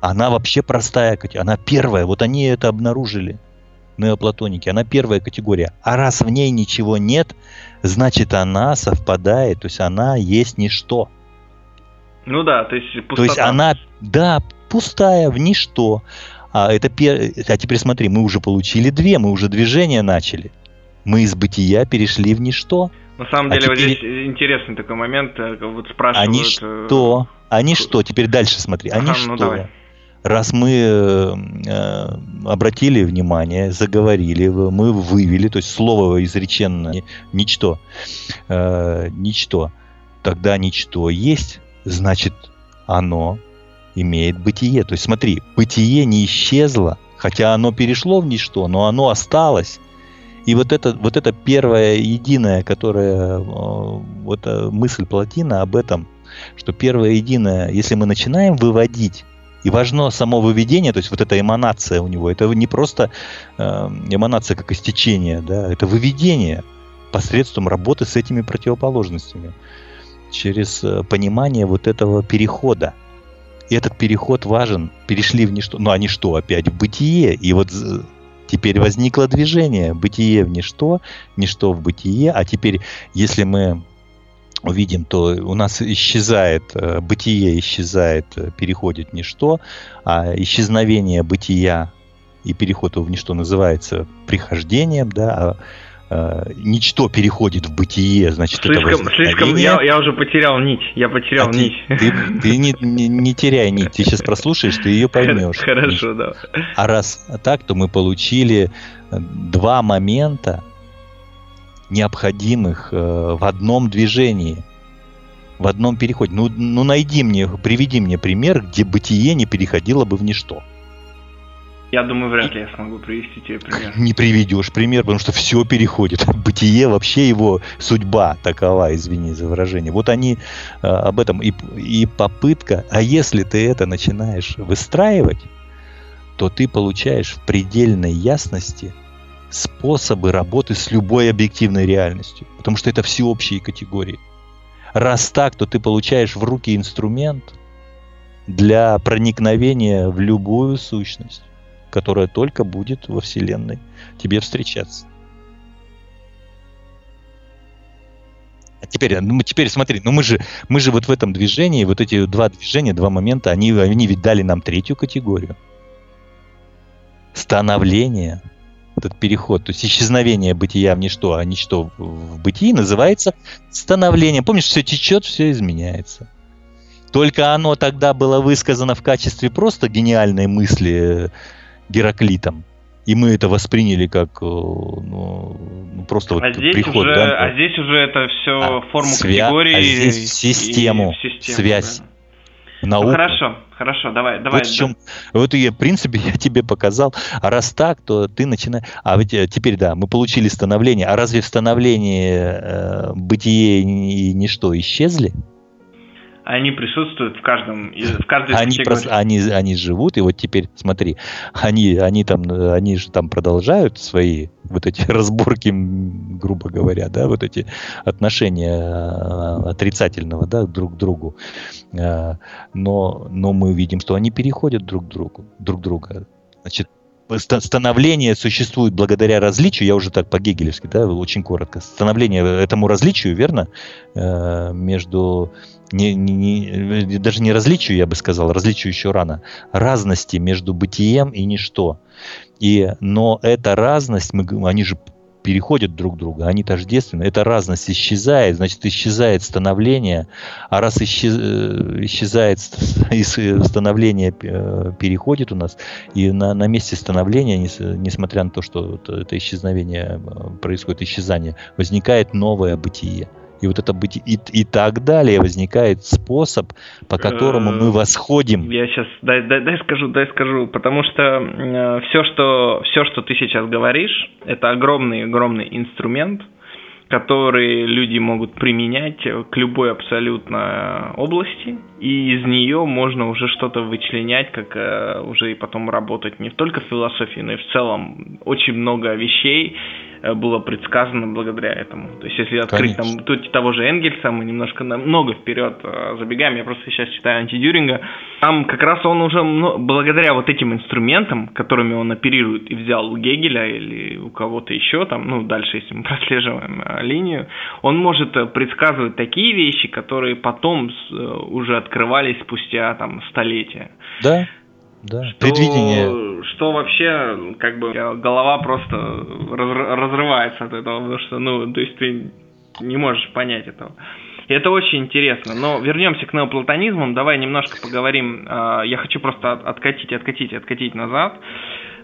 она вообще простая, она первая, вот они это обнаружили неоплатоники, она первая категория. А раз в ней ничего нет, значит она совпадает, то есть она есть ничто. Ну да, то есть пустота. То есть она, да, пустая, в ничто. А, это пер... а теперь смотри, мы уже получили две, мы уже движение начали. Мы из бытия перешли в ничто. На самом а деле, а теперь... вот здесь интересный такой момент. Э, вот спрашивают... Они э, что? Они что? Теперь дальше смотри. Они ага, ну что? Давай. Раз мы э, э, обратили внимание, заговорили, мы вывели, то есть слово изреченное, ничто, э, ничто, тогда ничто есть, значит, оно имеет бытие. То есть смотри, бытие не исчезло, хотя оно перешло в ничто, но оно осталось. И вот это, вот это первое единое, которое, э, вот э, мысль Платина об этом, что первое единое, если мы начинаем выводить, и важно само выведение, то есть вот эта эманация у него, это не просто э, эманация как истечение, да, это выведение посредством работы с этими противоположностями через э, понимание вот этого перехода. И этот переход важен. Перешли в ничто. Ну, а ничто опять в бытие. И вот теперь возникло движение. Бытие в ничто, ничто в бытие. А теперь, если мы увидим, то у нас исчезает, э, бытие исчезает, э, переходит в ничто, а исчезновение бытия и переход в ничто называется прихождением, да, а э, ничто переходит в бытие, значит, слишком, это слишком я, я уже потерял нить, я потерял а нить. Ты, ты, не, не, не теряй нить, ты сейчас прослушаешь, ты ее поймешь. Хорошо, да. А раз так, то мы получили два момента, необходимых э, в одном движении, в одном переходе. Ну, ну найди мне, приведи мне пример, где бытие не переходило бы в ничто. Я думаю, вряд ли я смогу привести тебе пример. Не приведешь пример, потому что все переходит. Бытие вообще его судьба такова, извини за выражение. Вот они э, об этом и, и попытка. А если ты это начинаешь выстраивать, то ты получаешь в предельной ясности способы работы с любой объективной реальностью. Потому что это всеобщие категории. Раз так, то ты получаешь в руки инструмент для проникновения в любую сущность которая только будет во Вселенной тебе встречаться. А теперь, ну, теперь смотри, ну мы же, мы же вот в этом движении, вот эти два движения, два момента, они, они ведь дали нам третью категорию. Становление, этот переход, то есть исчезновение бытия в ничто, а ничто в бытии называется становление. Помнишь, все течет, все изменяется. Только оно тогда было высказано в качестве просто гениальной мысли Гераклитом. И мы это восприняли как э, ну, ну, просто а вот здесь приход. Уже, да? А здесь уже это все а, форму свя... категории. А здесь систему, и, систему связь. Да. Науку. Ну, хорошо, хорошо, давай, давай. Вот в чем, вот я, в принципе, я тебе показал. А раз так, то ты начинаешь. А ведь э, теперь да, мы получили становление. А разве в становлении э, бытие и ничто исчезли? Они присутствуют в каждом в каждой они, прос, они они живут и вот теперь смотри они они там они же там продолжают свои вот эти разборки грубо говоря да вот эти отношения а, отрицательного да друг к другу. А, но но мы видим что они переходят друг к другу друг друга. Значит становление существует благодаря различию, я уже так по-гегелевски, да, очень коротко, становление этому различию, верно, э, между не, не, не, даже не различию, я бы сказал, различию еще рано, разности между бытием и ничто. И, но эта разность, мы, они же переходят друг друга, они тождественны. Эта разность исчезает, значит, исчезает становление, а раз исчез, э, исчезает становление, э, переходит у нас, и на, на месте становления, несмотря на то, что это исчезновение э, происходит, исчезание, возникает новое бытие и вот это быть и, и так далее возникает способ, по которому мы э, восходим. Я сейчас дай, дай, дай скажу, дай скажу, потому что э, все, что все, что ты сейчас говоришь, это огромный огромный инструмент, который люди могут применять к любой абсолютно области, и из нее можно уже что-то вычленять, как э, уже и потом работать не только в философии, но и в целом очень много вещей Э, было предсказано благодаря этому. То есть, если открыть Конечно. там тут того же Энгельса, мы немножко намного вперед э, забегаем, я просто сейчас читаю антидюринга, там как раз он уже благодаря вот этим инструментам, которыми он оперирует и взял у Гегеля или у кого-то еще, там, ну, дальше, если мы прослеживаем э, линию, он может предсказывать такие вещи, которые потом уже открывались спустя там столетия. Да. Да, что, предвидение. Что вообще, как бы, голова просто раз, разрывается от этого, потому что, ну, то есть ты не можешь понять этого. И это очень интересно. Но вернемся к неоплатонизмам. Давай немножко поговорим. А, я хочу просто откатить, откатить, откатить назад.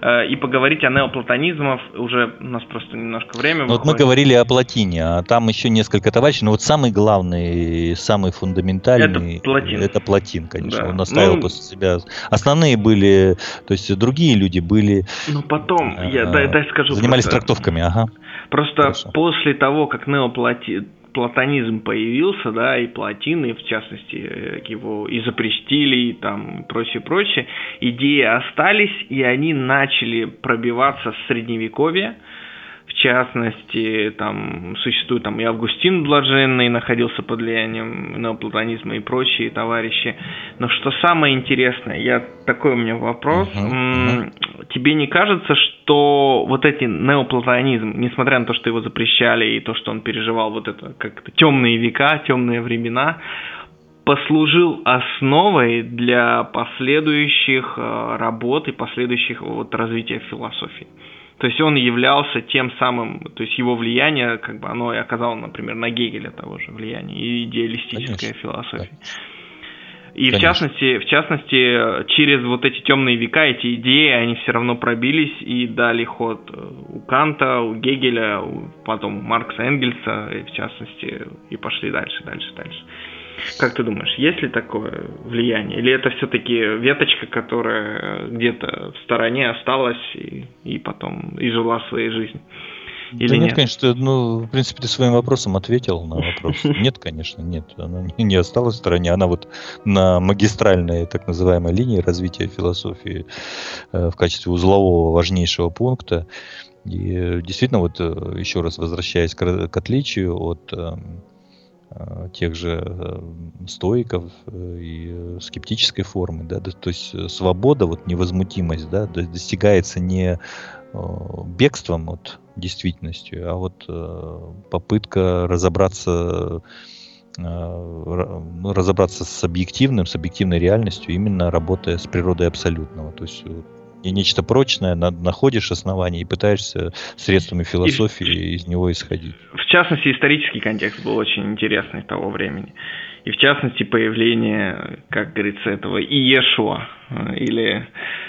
Э, и поговорить о неоплатонизмах. Уже у нас просто немножко время ну, Вот мы говорили о Платине, а там еще несколько товарищей, но вот самый главный, самый фундаментальный... Это Платин. Это Платин, конечно. Да. Он оставил ну, после себя... Основные были, то есть другие люди были... Ну потом, я дай, дай скажу... Занимались просто, трактовками, ага. Просто Хорошо. после того, как неоплатин платонизм появился, да, и плотины, в частности, э, его и запрестили, и там, прочее, прочее, идеи остались, и они начали пробиваться в частности, там существует там и Августин Блаженный находился под влиянием неоплатонизма и прочие товарищи. Но что самое интересное, я такой у меня вопрос, uh-huh, uh-huh. тебе не кажется, что вот эти неоплатонизм, несмотря на то, что его запрещали и то, что он переживал вот это как-то темные века, темные времена, послужил основой для последующих э, работ и последующих вот развития философии. То есть он являлся тем самым, то есть его влияние, как бы оно и оказало, например, на Гегеля того же влияние, и идеалистическая Конечно. философия. И Конечно. в частности, в частности, через вот эти темные века, эти идеи, они все равно пробились и дали ход э, у Канта, у Гегеля, потом у Маркса Энгельса, и в частности, и пошли дальше, дальше, дальше. Как ты думаешь, есть ли такое влияние? Или это все-таки веточка, которая где-то в стороне осталась и, и потом и жила своей жизнью? Или да нет, нет, конечно, ну, в принципе, ты своим вопросом ответил на вопрос. Нет, конечно, нет. Она не осталась в стороне. Она вот на магистральной так называемой линии развития философии э, в качестве узлового важнейшего пункта. И действительно, вот э, еще раз возвращаясь к, к отличию от эм, э, тех же э, стоиков и скептической формы, да, то есть свобода, вот невозмутимость, да, достигается не бегством от действительности, а вот попытка разобраться ну, разобраться с объективным, с объективной реальностью, именно работая с природой абсолютного. То есть и нечто прочное, находишь основание и пытаешься средствами философии и, из него исходить. В частности, исторический контекст был очень интересный того времени. И в частности, появление, как говорится, этого Иешуа э, или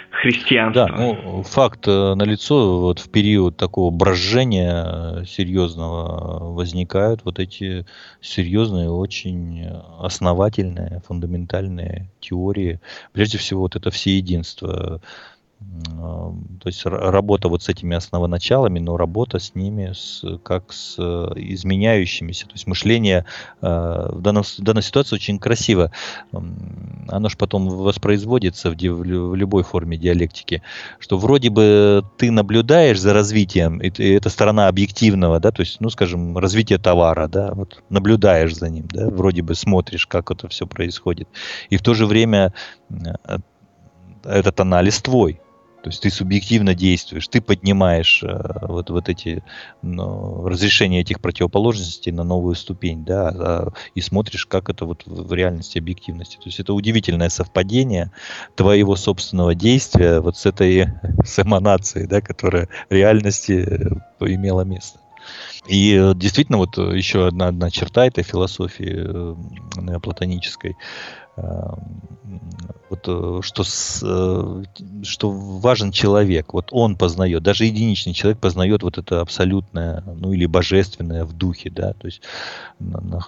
христианства. Да, ну, факт э, налицо, вот в период такого брожения серьезного возникают вот эти серьезные, очень основательные, фундаментальные теории. Прежде всего, вот это всеединство то есть работа вот с этими основоначалами, но работа с ними с, как с э, изменяющимися. То есть мышление э, в, данном, в данной ситуации очень красиво. Оно же потом воспроизводится в, в любой форме диалектики, что вроде бы ты наблюдаешь за развитием, и, и это сторона объективного, да, то есть, ну, скажем, развитие товара, да, вот наблюдаешь за ним, да, вроде бы смотришь, как это все происходит. И в то же время э, этот анализ твой, то есть ты субъективно действуешь, ты поднимаешь э, вот, вот эти ну, разрешения этих противоположностей на новую ступень, да, а, и смотришь, как это вот в реальности, объективности. То есть это удивительное совпадение твоего собственного действия вот с этой с да, которая в реальности э, имела место. И э, действительно, вот еще одна, одна черта этой философии неоплатонической, вот, э, что, с, э, что важен человек, вот он познает, даже единичный человек познает вот это абсолютное, ну или божественное в духе, да, то есть, на, на,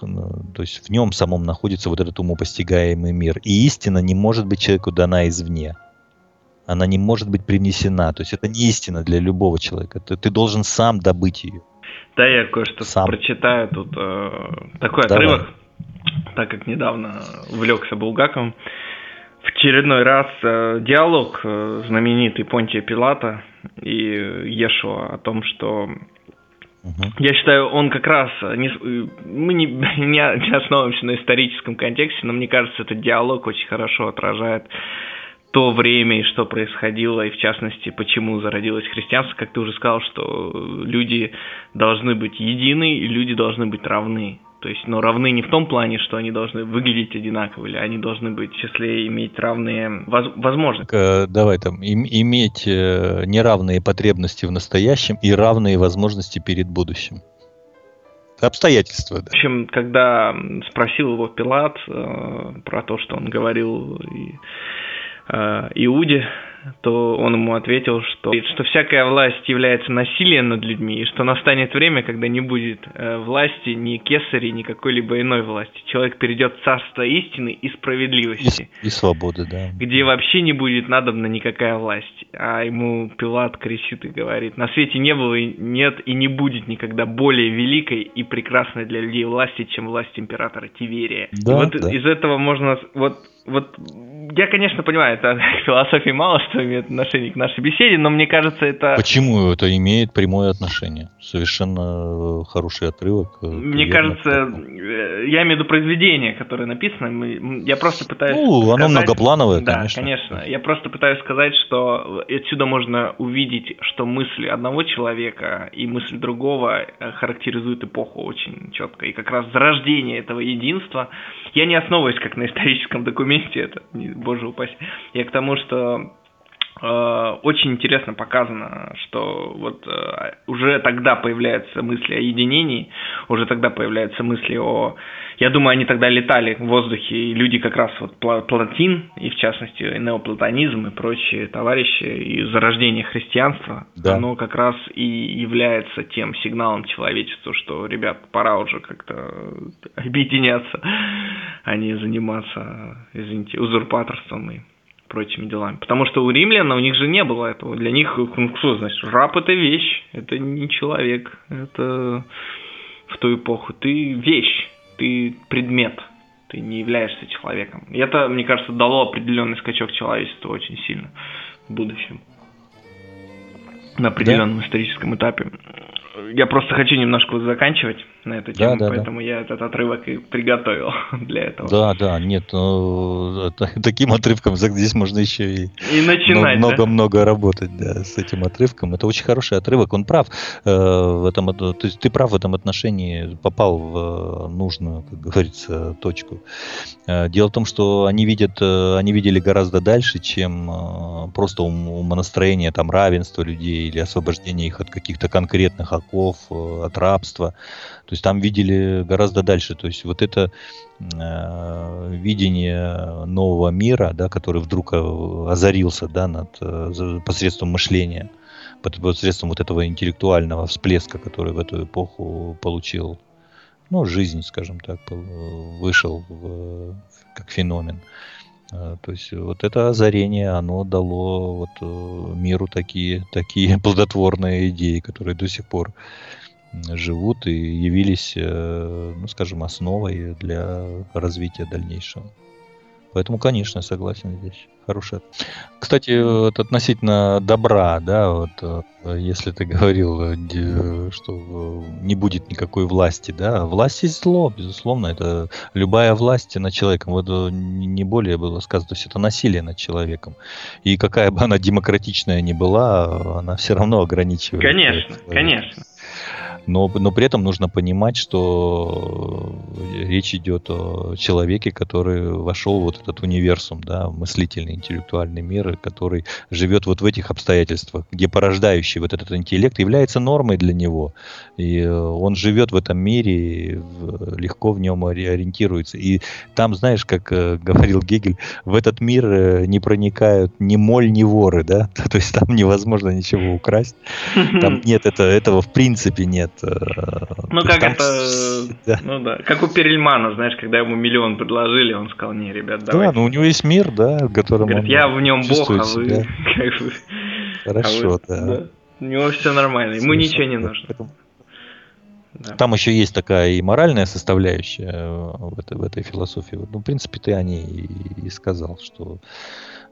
то есть в нем самом находится вот этот умопостигаемый мир. И истина не может быть человеку дана извне. Она не может быть принесена. То есть это не истина для любого человека. Ты, ты должен сам добыть ее. Да, я кое-что сам. прочитаю тут э, такой Давай. отрывок, так как недавно увлекся Булгаковым в очередной раз э, диалог э, знаменитый Понтия Пилата и Ешуа о том, что Угу. Я считаю, он как раз не, мы не, не основываемся на историческом контексте, но мне кажется, этот диалог очень хорошо отражает то время и что происходило, и в частности, почему зародилось христианство, как ты уже сказал, что люди должны быть едины и люди должны быть равны. То есть, но равны не в том плане, что они должны выглядеть одинаково, или они должны быть в числе иметь равные воз- возможности. Э, давай там, им, иметь э, неравные потребности в настоящем и равные возможности перед будущим. Обстоятельства. Да. В общем, когда спросил его Пилат э, про то, что он говорил и, э, Иуде, то он ему ответил, что, что всякая власть является насилием над людьми, и что настанет время, когда не будет э, власти ни кесари, ни какой-либо иной власти. Человек перейдет в царство истины и справедливости. И, и свободы, да. Где вообще не будет надобна никакая власть. А ему Пилат кричит и говорит, на свете не было, и нет и не будет никогда более великой и прекрасной для людей власти, чем власть императора Тиверия. Да, и вот да. из этого можно... Вот вот я, конечно, понимаю, это философии мало что имеет отношение к нашей беседе, но мне кажется, это... Почему это имеет прямое отношение? Совершенно э, хороший отрывок. Э, мне кажется, э, я имею в виду произведение, которое написано. Я просто пытаюсь... Ну, сказать... оно многоплановое, да, конечно. конечно. Я просто пытаюсь сказать, что отсюда можно увидеть, что мысли одного человека и мысль другого характеризуют эпоху очень четко. И как раз зарождение этого единства, я не основываюсь как на историческом документе, это, боже упаси, я к тому, что очень интересно показано, что вот э, уже тогда появляются мысли о единении, уже тогда появляются мысли о... Я думаю, они тогда летали в воздухе, и люди как раз вот Платин, и в частности неоплатонизм и прочие товарищи, и зарождение христианства, да. оно как раз и является тем сигналом человечеству, что, ребят, пора уже как-то объединяться, а не заниматься, извините, узурпаторством и прочими делами. Потому что у римлян, у них же не было этого. Для них, ну, что значит, раб это вещь, это не человек, это в ту эпоху. Ты вещь, ты предмет, ты не являешься человеком. И это, мне кажется, дало определенный скачок человечеству очень сильно в будущем. На определенном да? историческом этапе я просто хочу немножко вот заканчивать на эту тему, да, да, поэтому да. я этот отрывок и приготовил для этого. Да, да, нет, ну, таким отрывком здесь можно еще и, и начинать, много-много да? работать да, с этим отрывком. Это очень хороший отрывок, он прав э, в этом, то есть ты прав в этом отношении, попал в нужную, как говорится, точку. Э, дело в том, что они видят, э, они видели гораздо дальше, чем э, просто умонастроение там равенства людей или освобождение их от каких-то конкретных оков, от рабства. То есть там видели гораздо дальше. То есть вот это э, видение нового мира, да, который вдруг озарился да, над, посредством мышления, посредством вот этого интеллектуального всплеска, который в эту эпоху получил ну, жизнь, скажем так, вышел в, как феномен. А, то есть вот это озарение, оно дало вот э, миру такие, такие плодотворные идеи, которые до сих пор живут и явились, э, ну, скажем, основой для развития дальнейшего. Поэтому, конечно, согласен здесь. Хорошая. Кстати, вот относительно добра, да, вот э, если ты говорил, э, что не будет никакой власти, да, власть есть зло, безусловно, это любая власть над человеком, вот не более было сказано, то есть это насилие над человеком. И какая бы она демократичная ни была, она все равно ограничивает. Конечно, конечно. Но, но при этом нужно понимать, что речь идет о человеке, который вошел в вот этот универсум, да, мыслительный, интеллектуальный мир, который живет вот в этих обстоятельствах, где порождающий вот этот интеллект является нормой для него. И он живет в этом мире, легко в нем ориентируется. И там, знаешь, как э, говорил Гегель, в этот мир э, не проникают ни моль, ни воры, да, то есть там невозможно ничего украсть. Там нет этого, этого в принципе нет. Э, ну, как там... это... Да. Ну, да. Как у Перельмана, знаешь, когда ему миллион предложили, он сказал, не, ребят, давайте. Да, ну у него есть мир, да, в котором Говорит, он я в нем бог, а вы... Бы... Хорошо, а вы... да. да. У него все нормально, ему Совершенно. ничего не нужно. Да. Там еще есть такая и моральная составляющая э, в этой, в этой философии. Ну, в принципе, ты о ней и, сказал, что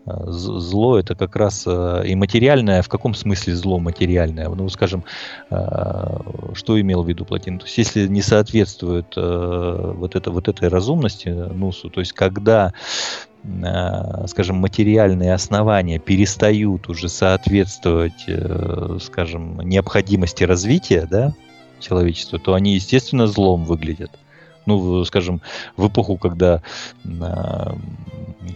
Э, зло это как раз э, и материальное, в каком смысле зло материальное? Ну, скажем, что имел в виду Платин? То есть, если не соответствует вот, это, вот этой разумности Нусу, то есть, когда скажем, материальные основания перестают уже соответствовать, скажем, необходимости развития, да, человечества, то они, естественно, злом выглядят ну, скажем, в эпоху, когда а,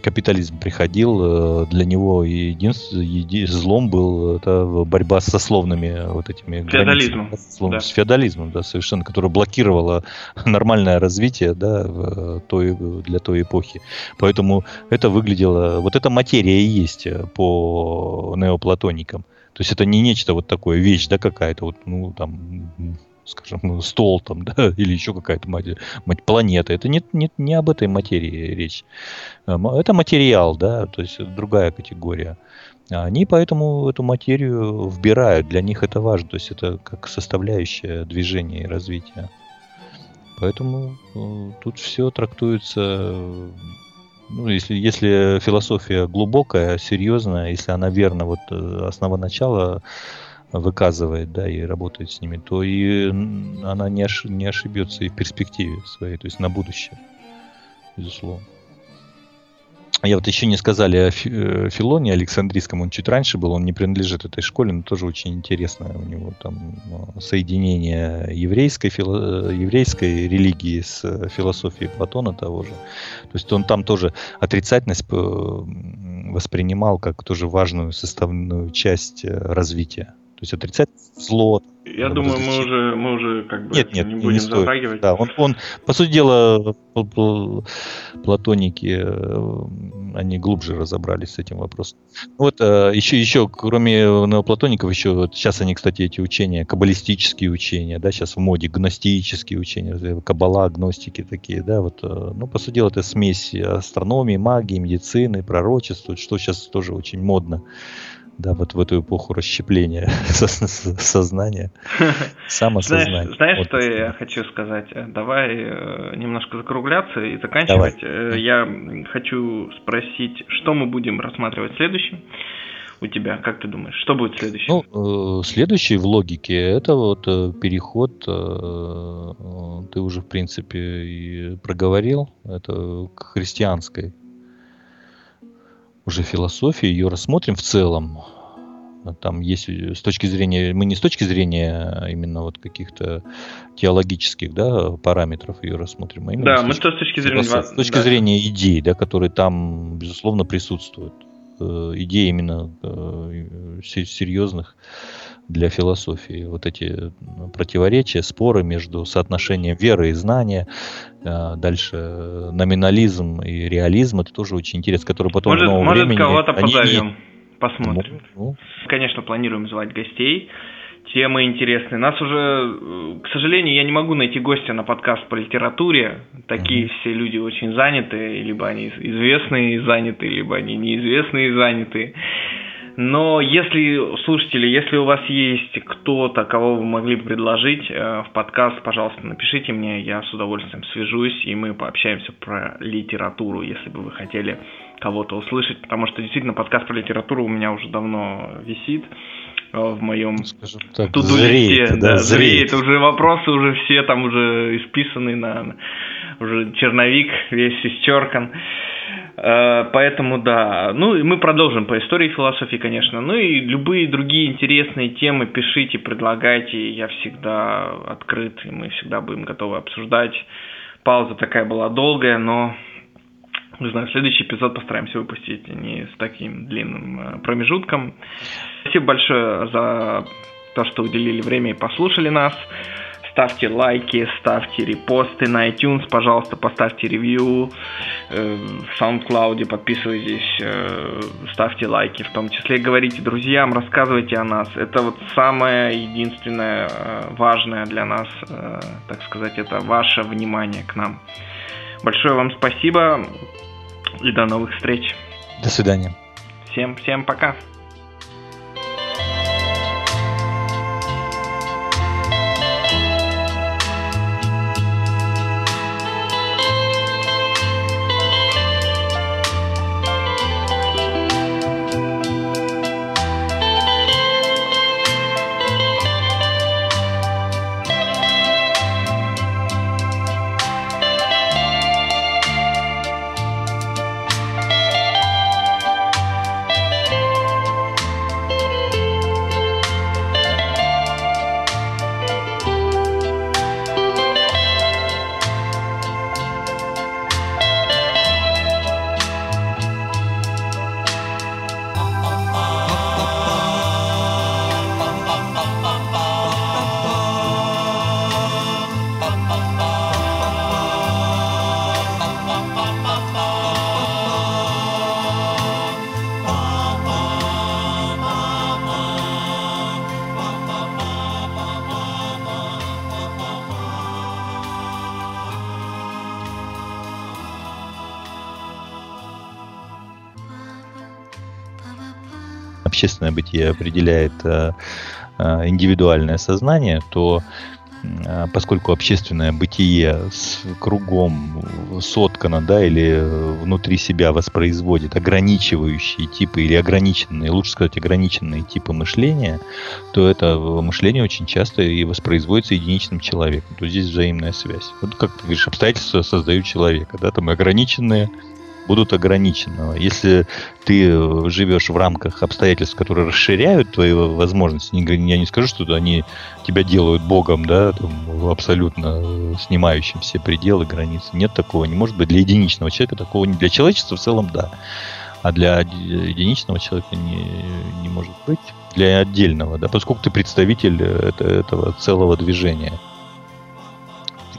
капитализм приходил, э, для него единственным злом был это борьба с сословными вот этими феодализмом, да. с феодализмом, да, совершенно, которое блокировало нормальное развитие, да, в той, для той эпохи. Поэтому это выглядело, вот эта материя и есть по неоплатоникам. То есть это не нечто вот такое, вещь, да, какая-то, вот, ну, там, скажем, стол там, да, или еще какая-то мать, мать, планета. Это не, не, не об этой материи речь. Эм, это материал, да, то есть другая категория. Они поэтому эту материю вбирают, для них это важно, то есть это как составляющая движения и развития. Поэтому э, тут все трактуется, ну, если, если философия глубокая, серьезная, если она верна, вот э, основа начала выказывает, да, и работает с ними, то и она не, ош, не ошибется и в перспективе своей, то есть на будущее, безусловно. Я вот еще не сказали о э, Филоне Александрийском, он чуть раньше был, он не принадлежит этой школе, но тоже очень интересно. У него там э, соединение еврейской, фило, э, еврейской религии с философией Платона того же. То есть он там тоже отрицательность воспринимал как тоже важную составную часть развития. То есть отрицать зло, я думаю, мы уже, мы уже как бы нет, нет, не будем не затрагивать. Да, он, он, по сути дела, платоники, э, они глубже разобрались с этим вопросом. Вот еще, э, еще, кроме неоплатоников, еще вот сейчас они, кстати, эти учения, каббалистические учения, да, сейчас в моде гностические учения, каббала, гностики такие, да, вот, э, ну, по сути дела, это смесь астрономии, магии, медицины, пророчества, что сейчас тоже очень модно да, вот в эту эпоху расщепления сознания, самосознания. Знаешь, знаешь вот. что я хочу сказать? Давай э, немножко закругляться и заканчивать. Давай. Э, я хочу спросить, что мы будем рассматривать следующим у тебя, как ты думаешь, что будет следующим? Ну, э, следующий в логике это вот переход, ты уже в принципе и проговорил, это к христианской уже философии, ее рассмотрим в целом. Там есть с точки зрения, мы не с точки зрения именно вот каких-то теологических да, параметров ее рассмотрим, а да, мы что с точки зрения, с точки да. зрения идей, да, которые там, безусловно, присутствуют. Э, идеи именно э, серьезных для философии. Вот эти ну, противоречия, споры между соотношением веры и знания, а, дальше номинализм и реализм, это тоже очень интересно, который потом может, в новом может времени... кого-то позовем, не... посмотрим. Ну, ну. Конечно, планируем звать гостей, темы интересные. Нас уже, э, к сожалению, я не могу найти гостя на подкаст по литературе. Такие mm-hmm. все люди очень заняты, либо они известные и заняты, либо они неизвестные и заняты. Но если, слушатели, если у вас есть кто-то, кого вы могли бы предложить э, в подкаст, пожалуйста, напишите мне, я с удовольствием свяжусь, и мы пообщаемся про литературу, если бы вы хотели кого-то услышать, потому что действительно подкаст про литературу у меня уже давно висит в моем так, зреет, да, да, зреет. зреет. Уже вопросы уже все там уже исписаны на уже черновик весь исчеркан. Э, поэтому да. Ну и мы продолжим по истории философии, конечно. Ну и любые другие интересные темы пишите, предлагайте. Я всегда открыт, и мы всегда будем готовы обсуждать. Пауза такая была долгая, но не знаю, следующий эпизод постараемся выпустить не с таким длинным э, промежутком. Спасибо большое за то, что уделили время и послушали нас. Ставьте лайки, ставьте репосты на iTunes, пожалуйста, поставьте ревью. Э, в SoundCloud подписывайтесь, э, ставьте лайки, в том числе говорите друзьям, рассказывайте о нас. Это вот самое единственное важное для нас, так сказать, это ваше внимание к нам. Большое вам спасибо и до новых встреч. До свидания. Всем, всем пока. Общественное бытие определяет э, э, индивидуальное сознание, то э, поскольку общественное бытие с кругом соткано, да, или внутри себя воспроизводит ограничивающие типы или ограниченные, лучше сказать, ограниченные типы мышления, то это мышление очень часто и воспроизводится единичным человеком. То здесь взаимная связь. Вот как ты говоришь, обстоятельства создают человека, да, там ограниченные будут ограничены. Если ты э, живешь в рамках обстоятельств, которые расширяют твои возможности, я не скажу, что они тебя делают богом, да, там, абсолютно э, снимающим все пределы, границы. Нет такого, не может быть. Для единичного человека такого не. Для человечества в целом, да. а для единичного человека не, не может быть, для отдельного, да, поскольку ты представитель это, этого целого движения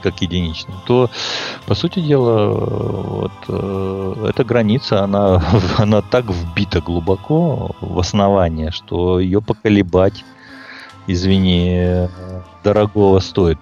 как единичный, то, по сути дела, вот, э, эта граница, она, она так вбита глубоко в основание, что ее поколебать, извини, дорогого стоит.